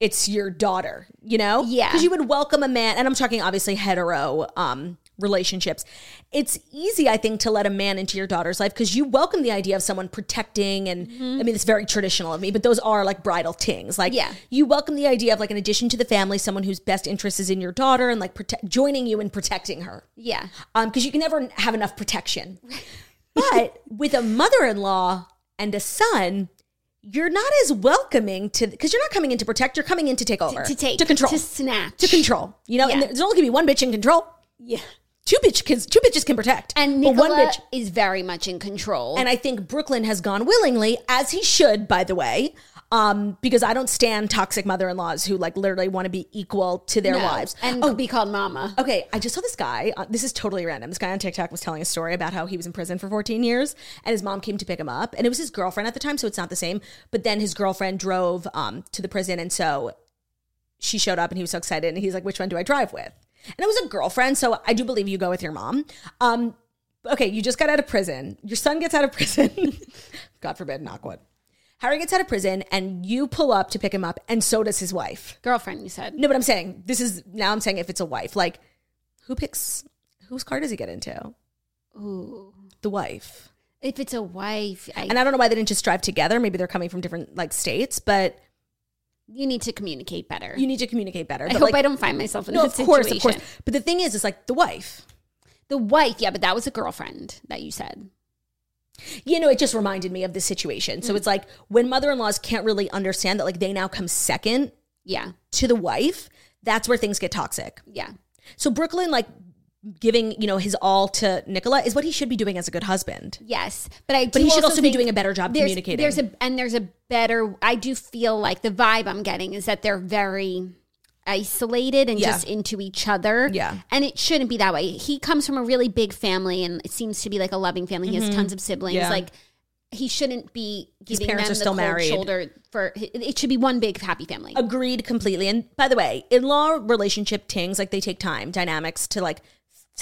it's your daughter, you know? Yeah. Because you would welcome a man, and I'm talking obviously hetero um, relationships. It's easy, I think, to let a man into your daughter's life because you welcome the idea of someone protecting. And I mean, it's very traditional of me, but those are like bridal tings. Like, Yeah. you welcome the idea of like an addition to the family, someone whose best interest is in your daughter and like protect, joining you in protecting her Yeah. um because you can never have enough protection but with a mother-in-law and a son you're not as welcoming to because you're not coming in to protect you're coming in to take over To take to control to snatch to control you know and Yeah. there's only gonna be one bitch in control Yeah. Two bitch kids two bitches can protect And but Nicola one bitch is very much in control. and I think Brooklyn has gone willingly, as he should, by the way, um, because I don't stand toxic mother-in-laws who like literally want to be equal to their No. wives. and oh, be called mama. Okay, I just saw this guy. Uh, this is totally random. This guy on TikTok was telling a story about how he was in prison for 14 years and his mom came to pick him up. And it was his girlfriend at the time, so it's not the same. But then his girlfriend drove um, to the prison. And so she showed up and he was so excited. And he's like, which one do I drive with? And it was a girlfriend. So I do believe you go with your mom. Um, okay, you just got out of prison. Your son gets out of prison. God forbid, knock wood. Harry gets out of prison and you pull up to pick him up, and so does his wife. Girlfriend, you said. No, but I'm saying this is now I'm saying if it's a wife, like who picks whose car does he get into? Ooh. The wife. If it's a wife, I, And I don't know why they didn't just drive together. Maybe they're coming from different like states, but you need to communicate better. you need to communicate better. I But, hope like, I don't find myself in No, that of course, of situation. course. But the thing is, it's like the wife. The wife, yeah, but that was a girlfriend that you said. You know, it just reminded me of the situation. Mm. So it's like when mother-in-laws can't really understand that like they now come second Yeah, to the wife, that's where things get toxic. yeah. So Brooklyn like giving, you know, his all to Nicola is what he should be doing as a good husband. Yes, but I. But he should also be doing a better job there's- communicating. There's a and there's a better. I do feel like the vibe I'm getting is that they're very isolated and Yeah. just into each other. Yeah. and it shouldn't be that way. He comes from a really big family, and it seems to be like a loving family. He has tons of siblings. Mm-hmm. Yeah. Like he shouldn't be giving parents them the cold married. shoulder for. It should be one big happy family. Agreed completely. And by the way, in law relationship things, like they take time, dynamics to like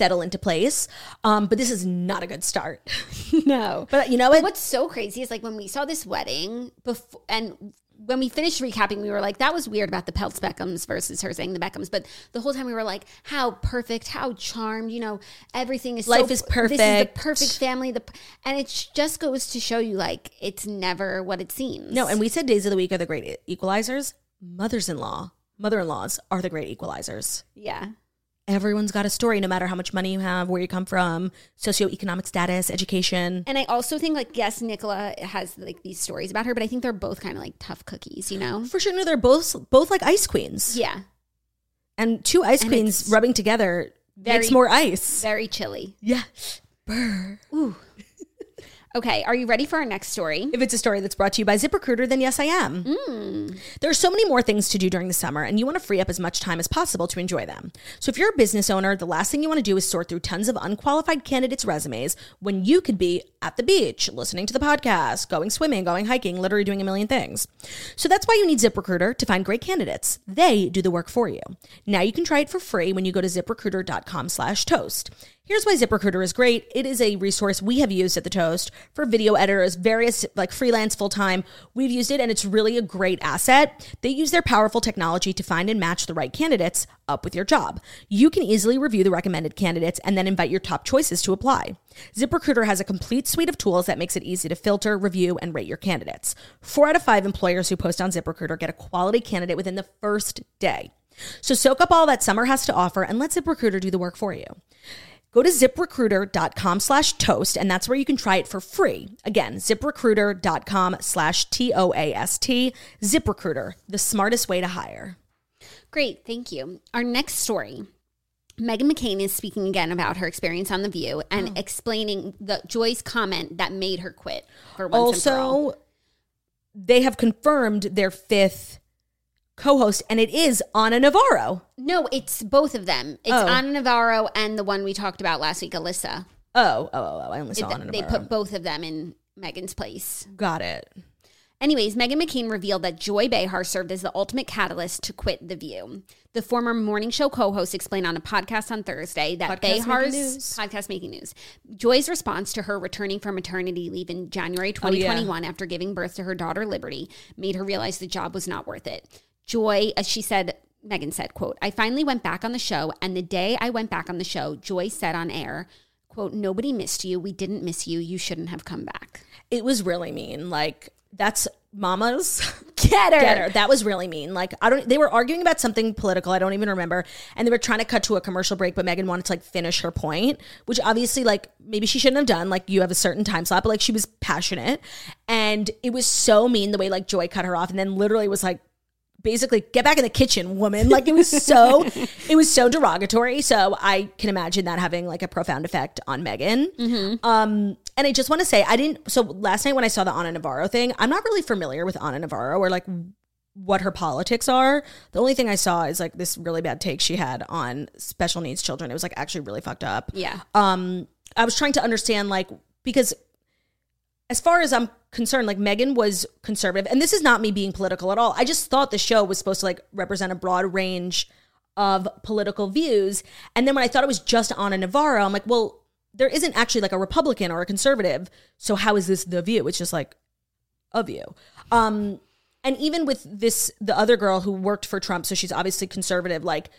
settle into place. Um, but this is not a good start. no, but you know what? What's so crazy is like when we saw this wedding before, and when we finished recapping, we were like, "That was weird about the Peltz Beckhams versus her saying the Beckhams." But the whole time we were like, "How perfect, how charmed, you know, everything is Life so, is This is the perfect. perfect family." The and it just goes to show you, like, it's never what it seems. no, and we said days of the week are the great equalizers. Mothers-in-law, mother-in-laws are the great equalizers. yeah, Everyone's got a story, no matter how much money you have, where you come from, socioeconomic status, education. and I also think like yes, Nicola has like these stories about her, but I think they're both kind of like tough cookies, you know? For sure, no, they're both both like ice queens. Yeah, And two ice And queens it's rubbing together very- makes more ice. very chilly. Yeah. Okay, are you ready for our next story? If it's a story that's brought to you by ZipRecruiter, then yes, I am. Mm. There are so many more things to do during the summer, and you want to free up as much time as possible to enjoy them. So if you're a business owner, the last thing you want to do is sort through tons of unqualified candidates' resumes when you could be at the beach, listening to the podcast, going swimming, going hiking, literally doing a million things. So that's why you need ZipRecruiter to find great candidates. They do the work for you. Now you can try it for free when you go to ziprecruiter.com slash toast. Here's why ZipRecruiter is great. It is a resource we have used at the Toast for video editors, various like freelance, full time. We've used it and it's really a great asset. They use their powerful technology to find and match the right candidates up with your job. You can easily review the recommended candidates and then invite your top choices to apply. ZipRecruiter has a complete suite of tools that makes it easy to filter, review, and rate your candidates. Four out of five employers who post on ZipRecruiter get a quality candidate within the first day. So soak up all that summer has to offer and let ZipRecruiter do the work for you. Go to ziprecruiter.com slash toast, and that's where you can try it for free. Again, ziprecruiter.com slash T O A S T. ZipRecruiter, the smartest way to hire. Great, thank you. Our next story. Meghan McCain is speaking again about her experience on The View and oh. explaining the Joy's comment that made her quit for once and for all. Also, they have confirmed their fifth co host, and it is Ana Navarro. No, it's both of them. It's Oh. Ana Navarro and the one we talked about last week, Alyssa. Oh, oh, oh, oh I only saw They- Ana they put both of them in Meghan's place. Got it. Anyways, Meghan McCain revealed that Joy Behar served as the ultimate catalyst to quit The View. The former morning show co-host explained on a podcast on Thursday that Podcast making Behar's news. podcast making news. Joy's response to her returning from maternity leave in January Oh, yeah. 2021 after giving birth to her daughter Liberty made her realize the job was not worth it. Joy, as she said, Meghan said, quote, I finally went back on the show, and the day I went back on the show, Joy said on air, quote, nobody missed you. We didn't miss you. You shouldn't have come back. It was really mean. Like, that's mama's. Get her. Get her. That was really mean. Like I don't. They were arguing about something political. I don't even remember. And they were trying to cut to a commercial break, but Megan wanted to like finish her point, which obviously like maybe she shouldn't have done. Like you have a certain time slot, but like she was passionate, and it was so mean the way like Joy cut her off, and then literally was like basically get back in the kitchen woman. Like it was so it was so derogatory. So i can imagine that having like a profound effect on meghan. Um and i just want to say i didn't so last night when i saw the ana navarro thing i'm not really familiar with ana navarro or like what her politics are. The only thing i saw is like this really bad take she had on special needs children. It was like actually really fucked up. Yeah. um i was trying to understand like because as far as i'm concerned like meghan was conservative and this is not me being political at all. I just thought the show was supposed to like represent a broad range of political views. And then when i thought it was just ana navarro i'm like well there isn't actually like a republican or a conservative. So how is this the view? It's just like a view. Um and even with this the other girl who worked for trump so she's obviously conservative like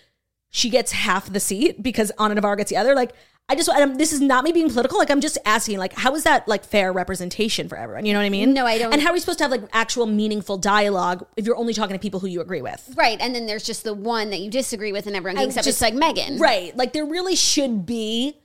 she gets half the seat because Ana Navarro gets the other. Like, I just, and I'm, this is not me being political. Like, I'm just asking, like, how is that like fair representation for everyone? You know what I mean? No, I don't- And how are we supposed to have like actual meaningful dialogue if you're only talking to people who you agree with? Right. And then there's just the one that you disagree with and everyone thinks up. just- It's like Meghan. Right. Like, there really should be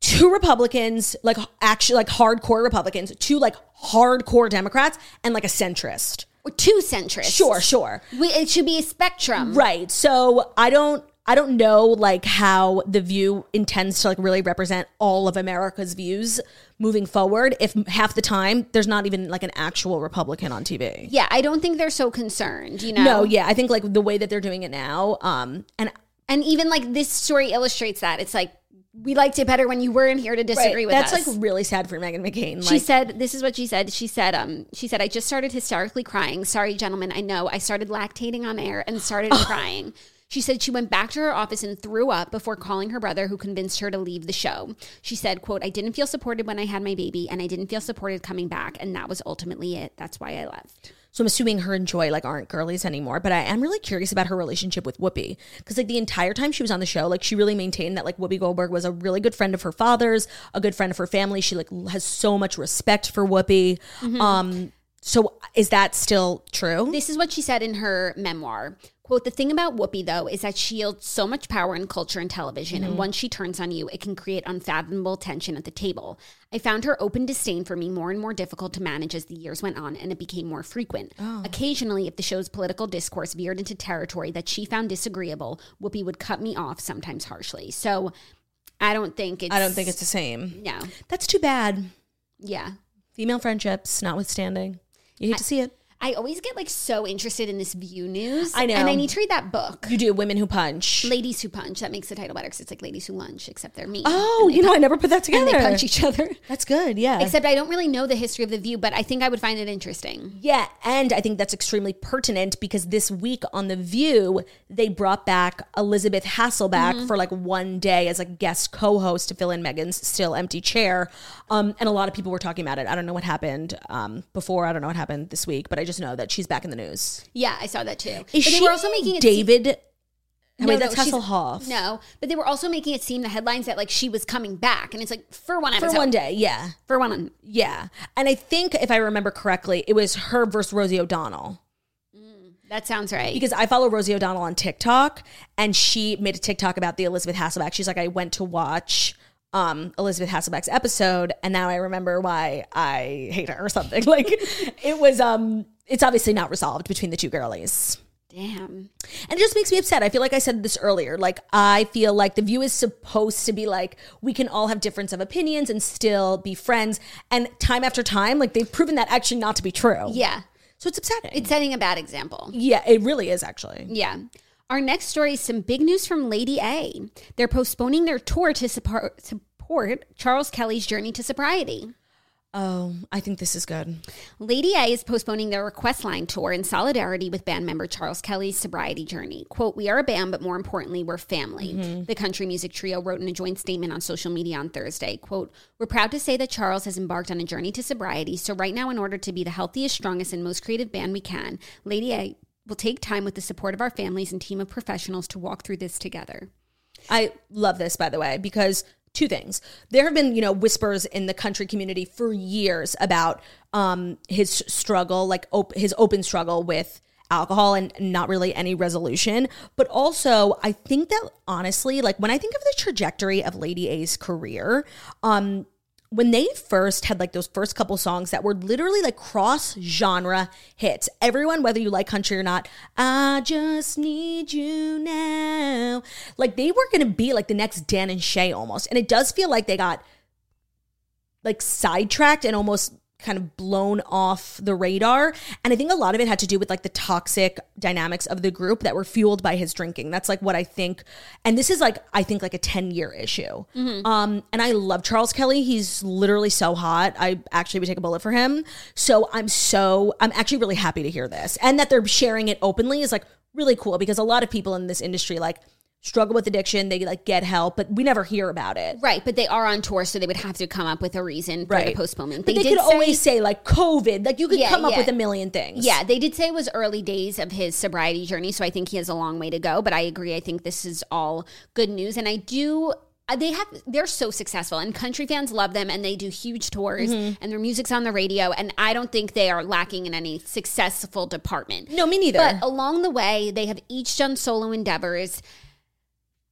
two Republicans, like actually like hardcore Republicans, two like hardcore Democrats, and like a centrist. Or two centrists. Sure, sure. We, it should be a spectrum. Right. So I don't I don't know like how the view intends to like really represent all of America's views moving forward if half the time there's not even like an actual Republican on TV. Yeah, I don't think they're so concerned, you know? No, yeah, I think like the way that they're doing it now um and And even like this story illustrates that. It's like, we liked it better when you weren't here to disagree with that's us. like really sad for Meghan McCain. She Like, said, "This is what she said." She said, "Um, she said I just started hysterically crying. Sorry, gentlemen, I know I started lactating on air and started crying." She said she went back to her office and threw up before calling her brother, who convinced her to leave the show. She said, "quote I didn't feel supported when I had my baby, and I didn't feel supported coming back, and that was ultimately it. That's why I left." So I'm assuming her and Joy like aren't girlies anymore. But I am really curious about her relationship with Whoopi because like the entire time she was on the show, like she really maintained that like Whoopi Goldberg was a really good friend of her father's, a good friend of her family. She like has so much respect for Whoopi. Um, so is that still true? This is what she said in her memoir. Quote, the thing about Whoopi, though, is that she yields so much power in culture and television, and mm-hmm. once she turns on you, it can create unfathomable tension at the table. I found her open disdain for me more and more difficult to manage as the years went on, and it became more frequent. Oh. Occasionally, if the show's political discourse veered into territory that she found disagreeable, Whoopi would cut me off, sometimes harshly. So I don't think it's. I don't think it's the same. No. That's too bad. Yeah. Female friendships, notwithstanding. You hate to see it. I always get like so interested in this View news. I know. And I need to read that book. You do Women Who Punch. Ladies Who Punch. That makes the title better because it's like Ladies Who Lunch, except they're me. Oh, you know, I never put that and together. they punch each other. That's good. Yeah. Except I don't really know the history of the View, but I think I would find it interesting. Yeah, and I think that's extremely pertinent because this week on The View, they brought back Elizabeth Hasselbeck for like one day as a guest co host to fill in Meghan's still empty chair. Um, and a lot of people were talking about it. I don't know what happened um, before, I don't know what happened this week, but I just know that she's back in the news. Yeah, I saw that too. Is but they were also making it David? No, Wait, no, that's she's- Hasselhoff. No, but they were also making it seem the headlines that like she was coming back, and it's like for one episode, For one day, yeah. for one. Yeah. And I think, if I remember correctly, it was her versus Rosie O'Donnell. That sounds right. because I follow Rosie O'Donnell on TikTok and she made a TikTok about the Elizabeth Hasselbeck. She's like, I went to watch um, Elizabeth Hasselbeck's episode and now I remember why I hate her or something. Like it was, um, it's obviously not resolved between the two girlies. Damn. And it just makes me upset. I feel like I said this earlier. Like, I feel like the view is supposed to be like, we can all have difference of opinions and still be friends. And time after time, like, they've proven that actually not to be true. Yeah, So it's upsetting. it's setting a bad example. yeah, it really is actually. Yeah. Our next story is some big news from Lady A. They're postponing their tour to support, support Charles Kelley's journey to sobriety. Oh, I think this is good. Lady A is postponing their Request Line tour in solidarity with band member Charles Kelley's sobriety journey. Quote, We are a band, but more importantly, we're family. Mm-hmm. The country music trio wrote in a joint statement on social media on Thursday. Quote, We're proud to say that Charles has embarked on a journey to sobriety. So, right now, in order to be the healthiest, strongest, and most creative band we can, Lady A will take time with the support of our families and team of professionals to walk through this together. I love this, by the way, because two things. There have been, you know, whispers in the country community for years about um, his struggle, like op- his open struggle with alcohol and not really any resolution. But also, I think that honestly, like when I think of the trajectory of Lady A's career, um, when they first had like those first couple songs that were literally like cross genre hits, everyone, whether you like country or not, I just need you now. Like they were gonna be like the next Dan and Shay almost. And it does feel like they got like sidetracked and almost kind of blown off the radar. And I think a lot of it had to do with like the toxic dynamics of the group that were fueled by his drinking. That's like what I think. And this is like, I think like a 10 year issue. Um, and I love Charles Kelley. He's literally so hot. I actually would take a bullet for him. So I'm so, I'm actually really happy to hear this. And that they're sharing it openly is like really cool because a lot of people in this industry like struggle with addiction. They like get help, but we never hear about it. Right, but they are on tour, so they would have to come up with a reason for the postponement. But they, did could say- always say like COVID. Like you could Yeah, come up yeah. with a million things. Yeah, they did say it was early days of his sobriety journey, so I think he has a long way to go. But I agree. I think this is all good news, and I do. uh, They have they're so successful, and country fans love them, and they do huge tours, Mm-hmm. and their music's on the radio. And I don't think they are lacking in any successful department. No, me neither. But along the way, they have each done solo endeavors.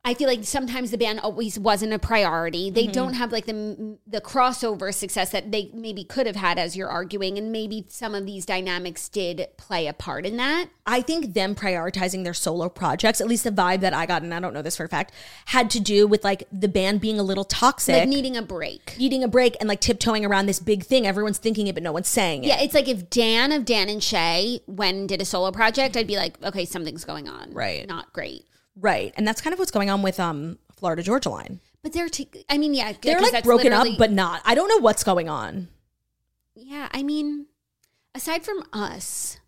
I feel like sometimes the band always wasn't a priority. They mm-hmm. don't have like the the crossover success that they maybe could have had, as you're arguing, and maybe some of these dynamics did play a part in that. I think them prioritizing their solo projects, at least the vibe that I got, and I don't know this for a fact, had to do with like the band being a little toxic, Like needing a break. needing a break, and like tiptoeing around this big thing. Everyone's thinking it, but no one's saying it. Yeah, it's like if Dan of Dan and Shay when did a solo project, I'd be like, okay, something's going on. Right. Not great. Right. And that's kind of what's going on with um Florida Georgia Line. But they're, t- I mean, yeah, they're like broken up, but not. I don't know what's going on. Yeah, I mean, aside from us,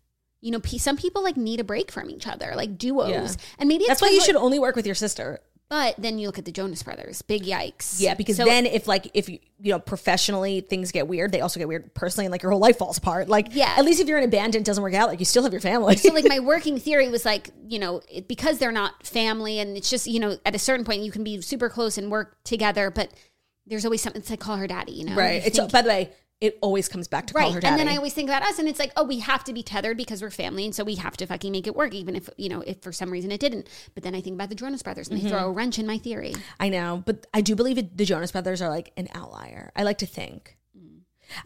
you know, some people like need a break from each other, like duos, Yeah. and maybe it's That's why you like- should only work with your sister. But then you look at the Jonas Brothers, big yikes. Yeah, because So- then if like if you you know professionally things get weird, they also get weird personally, and like your whole life falls apart. Like Yeah. at least if you're in a band and it doesn't work out, like you still have your family. so like my working theory was like you know it, because they're not family and it's just you know at a certain point you can be super close and work together, but there's always something. It's like call her daddy, you know? right. You It's think- by the way, it always comes back to call right. her daddy. And then I always think about us, and it's like, oh, we have to be tethered because we're family, and so we have to fucking make it work, even if you know if for some reason it didn't. But then I think about the Jonas Brothers, and they throw a Mm-hmm. wrench in my theory. I know, but I do believe it, the Jonas Brothers are like an outlier. I like to think.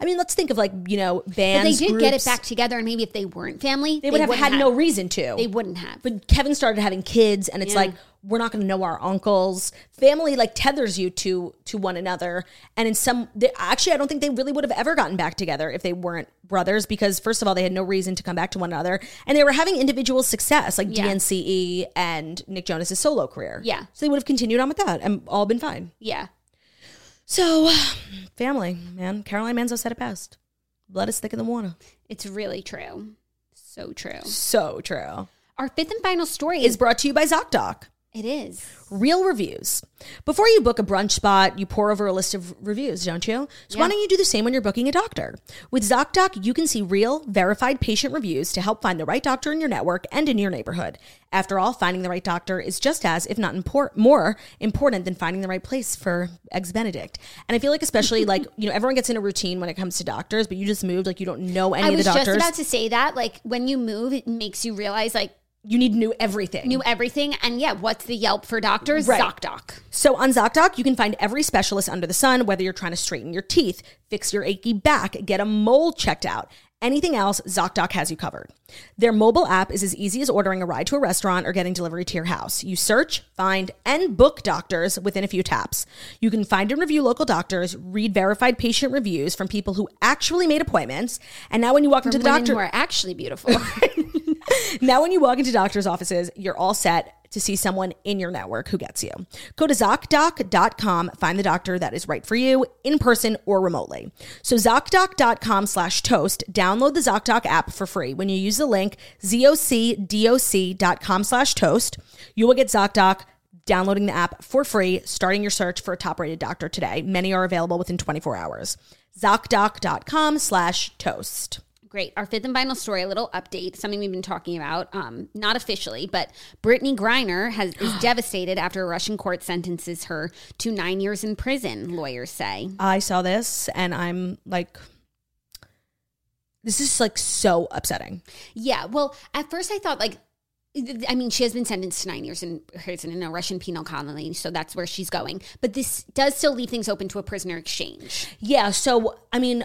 I mean, let's think of like you know But bands. they did get it back together, and maybe if they weren't family, They would have had no reason to. They wouldn't have. but Kevin started having kids, and it's Yeah. like, we're not going to know our uncles. Family like tethers you to to one another, and in some they, actually, I don't think they really would have ever gotten back together if they weren't brothers because first of all, they had no reason to come back to one another, and they were having individual success like Yeah. DNCE and Nick Jonas's solo career. Yeah. so they would have continued on with that and all been fine. Yeah. So, family, man, Caroline Manzo said it best: "Blood is thicker than water." It's really true. So true. So true. Our fifth and final story Is is brought to you by ZocDoc. It is. Real reviews. Before you book a brunch spot, you pour over a list of reviews, don't you? So why don't you do the same when you're booking a doctor? With ZocDoc, you can see real, verified patient reviews to help find the right doctor in your network and in your neighborhood. After all, finding the right doctor is just as, if not import- more important than finding the right place for Eggs Benedict. And I feel like, especially like, you know, everyone gets in a routine when it comes to doctors, but you just moved, like, you don't know any I of the doctors. I was just about to say that. Like when you move, it makes you realize like you need to know everything. New everything. And yeah, what's the Yelp for doctors? Right. ZocDoc. So on ZocDoc, you can find every specialist under the sun, whether you're trying to straighten your teeth, fix your achy back, get a mole checked out. Anything else, ZocDoc has you covered. Their mobile app is as easy as ordering a ride to a restaurant or getting delivery to your house. You search, find, and book doctors within a few taps. You can find and review local doctors, read verified patient reviews from people who actually made appointments, and now when you walk into the doctor, who are actually beautiful. now, when you walk into doctor's offices, you're all set to see someone in your network who gets you. Go to ZocDoc.com, find the doctor that is right for you in person or remotely. So ZocDoc.com slash toast, download the ZocDoc app for free. When you use the link ZocDoc.com slash toast, you will get ZocDoc downloading the app for free, starting your search for a top rated doctor today. Many are available within 24 hours. ZocDoc.com slash toast. Great. Our fifth and final story, a little update, something we've been talking about, um, not officially, but Brittney Griner has is devastated after a Russian court sentences her to nine years in prison. Lawyers say. I saw this and I'm like, this is like so upsetting. Yeah. Well, at first I thought like. I mean, she has been sentenced to nine years in prison in a Russian penal colony, so that's where she's going. But this does still leave things open to a prisoner exchange. Yeah. So, I mean,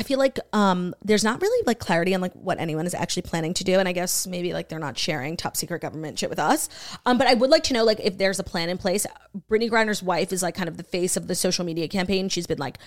I feel like um, there's not really like clarity on like what anyone is actually planning to do, and I guess maybe like they're not sharing top secret government shit with us. Um, but I would like to know like if there's a plan in place. Brittney Griner's wife is like kind of the face of the social media campaign. She's been like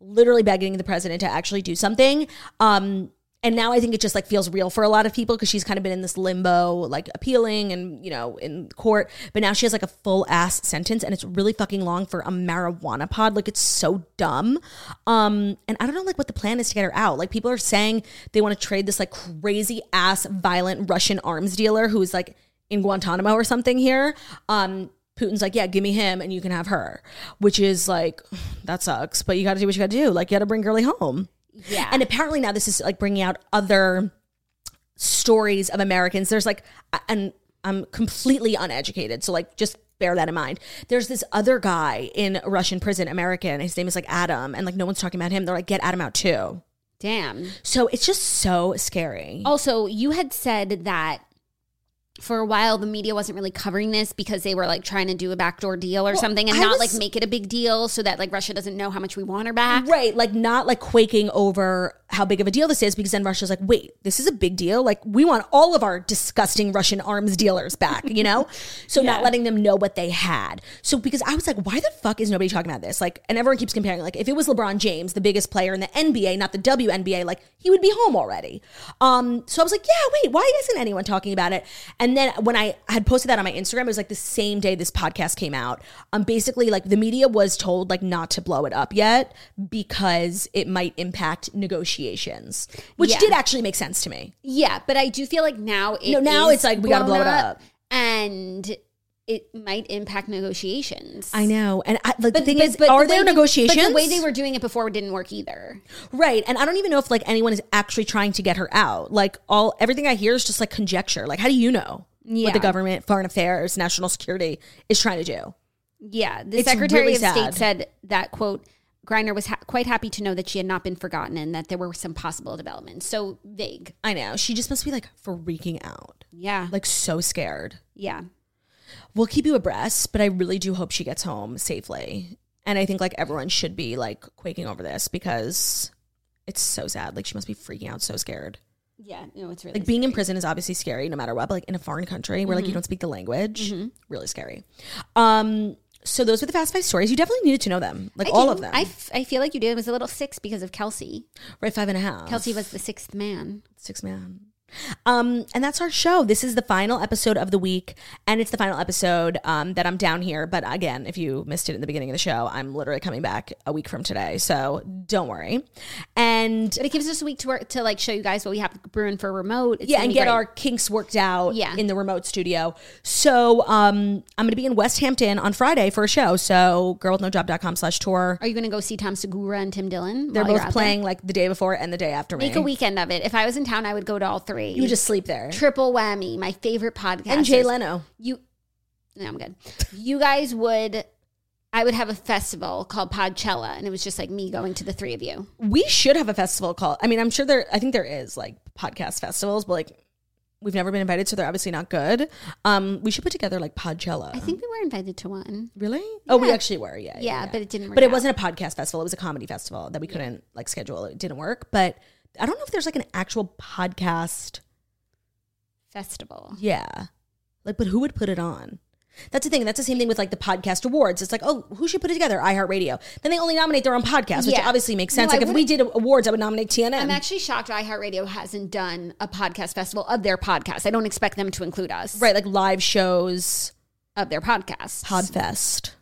literally begging the president to actually do something. Um, and now I think it just like feels real for a lot of people because she's kind of been in this limbo, like appealing and you know in court. But now she has like a full ass sentence, and it's really fucking long for a marijuana pod. Like it's so dumb. Um, and I don't know like what the plan is to get her out. Like people are saying they want to trade this like crazy ass violent Russian arms dealer who is like in Guantanamo or something here. Um, Putin's like, yeah, give me him and you can have her, which is like, that sucks. But you got to do what you got to do. Like, you got to bring Girly home. Yeah. And apparently now this is like bringing out other stories of Americans. There's like, and I'm completely uneducated. So like, just bear that in mind. There's this other guy in a Russian prison, American. His name is like Adam. And like, no one's talking about him. They're like, get Adam out too. Damn. So it's just so scary. Also, you had said that for a while the media wasn't really covering this because they were like trying to do a backdoor deal or something and I not was- like make it a big deal so that like Russia doesn't know how much we want her back. Right, like not like quaking over how big of a deal this is because then Russia's like, wait, this is a big deal. Like we want all of our disgusting Russian arms dealers back, you know? So not letting them know what they had. So because I was like, why the fuck is nobody talking about this? Like, and everyone keeps comparing, like, if it was LeBron James, the biggest player in the NBA, not the WNBA, like he would be home already. Um, so I was like, yeah, wait, why isn't anyone talking about it? And then when I had posted that on my Instagram, it was like the same day this podcast came out. Um, basically, like the media was told like not to blow it up yet because it might impact negotiations, which Yeah. did actually make sense to me. Yeah, but I do feel like now it No, now it's like we gotta blown blow it up. and it might impact negotiations. I know, and I, like, the thing but- is, but are the there they- negotiations? But the way they were doing it before didn't work either. right, and I don't even know if like anyone is actually trying to get her out. Like all everything I hear is just like conjecture. Like, how do you know Yeah. what the government, foreign affairs, national security is trying to do? Yeah, the It's Secretary really of State said that quote. Griner was ha- quite happy to know that she had not been forgotten and that there were some possible developments. So vague. I know she just must be like freaking out, Yeah. like so scared. yeah. We'll keep you abreast, but I really do hope she gets home safely. And I think like everyone should be like quaking over this because it's so sad. Like she must be freaking out, so scared. Yeah, no, it's really Like being in prison is obviously scary no matter what, but like in a foreign country where Mm-hmm. like you don't speak the language, really scary. Um, so those were the fast five stories. You definitely needed to know them, like I all of them. I, f- I feel like you did. It was a little six because of Kelsey. right, five and a half. Kelsey was the sixth man. six man. Um, and that's our show. This is the final episode of the week, and it's the final episode um, that I'm down here. But again, if you missed it in the beginning of the show, I'm literally coming back a week from today, so don't worry. And But it gives us a week to work to like show you guys what we have brewing for remote. It's yeah, and get great. our kinks worked out Yeah. in the remote studio. So um, I'm going to be in West Hampton on Friday for a show. So girlwithnojob.com slash tour. Are you going to go see Tom Segura and Tim Dillon? They're both playing like the day before and the day after there? me. Make a weekend of it. If I was in town, I would go to all three. You just sleep there. triple whammy. My favorite podcast. And Jay Leno. You. No, I'm good. You guys would. I would have a festival called Podcella, and it was just like me going to the three of you. We should have a festival called. I mean, I'm sure there. I think there is like podcast festivals, but like we've never been invited, so they're obviously not good. Um, we should put together like Podcella. I think we were invited to one. really? Oh, we actually were. Yeah, Yeah, but it didn't. Work But it out. wasn't a podcast festival. It was a comedy festival that we couldn't like schedule. It didn't work. But I don't know if there's like an actual podcast. festival. Yeah, like, but who would put it on? That's the thing. That's the same thing with like the podcast awards. It's like, oh, who should put it together? iHeartRadio. Then they only nominate their own podcast, which Yeah. obviously makes sense. I like if we did awards, I would nominate TNN. I'm actually shocked iHeartRadio hasn't done a podcast festival of their podcast. I don't expect them to include us. right, like live shows, Of their podcasts. Podfest.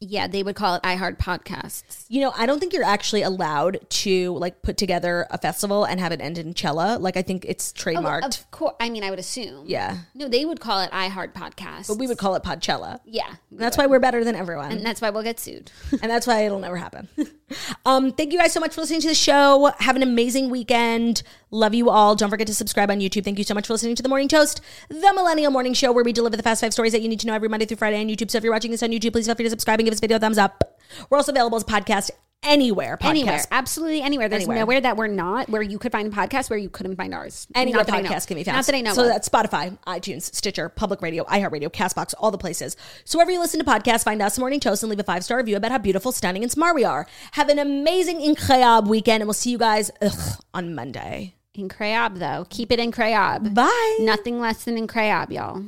Yeah, they would call it iHeart Podcasts. You know, I don't think you're actually allowed to like put together a festival and have it end in Cella. Like I think it's oh, trademarked. Oh, Of course. I mean, I would assume. yeah, No, they would call it iHeart Podcast. but we would call it Podcella. Yeah. That's why we're better than everyone. And that's why we'll get sued. and that's why it'll never happen. um, thank you guys so much for listening to the show. Have an amazing weekend. Love you all. Don't forget to subscribe on YouTube. Thank you so much for listening to the Morning Toast, the Millennial Morning Show, where we deliver the fast five stories that you need to know every Monday through Friday on YouTube. So if you're watching this on YouTube, please feel free to subscribe and give this video a thumbs up. We're also available as a podcast anywhere. Podcast. Anywhere. Absolutely anywhere. There's Anywhere. nowhere that we're not where you could find a podcast where you couldn't find ours. Anywhere Not that I podcast can be found. Not that I know So of. that's Spotify, iTunes, Stitcher, Public Radio, iHeartRadio, Castbox, all the places. So wherever you listen to podcasts, find us Morning Toast and leave a five star review about how beautiful, stunning, and smart we are. Have an amazing incroyable weekend, and we'll see you guys ugh, on Monday. in Crayab, though. Keep it in Crayab. Bye. Nothing less than in Crayab, y'all.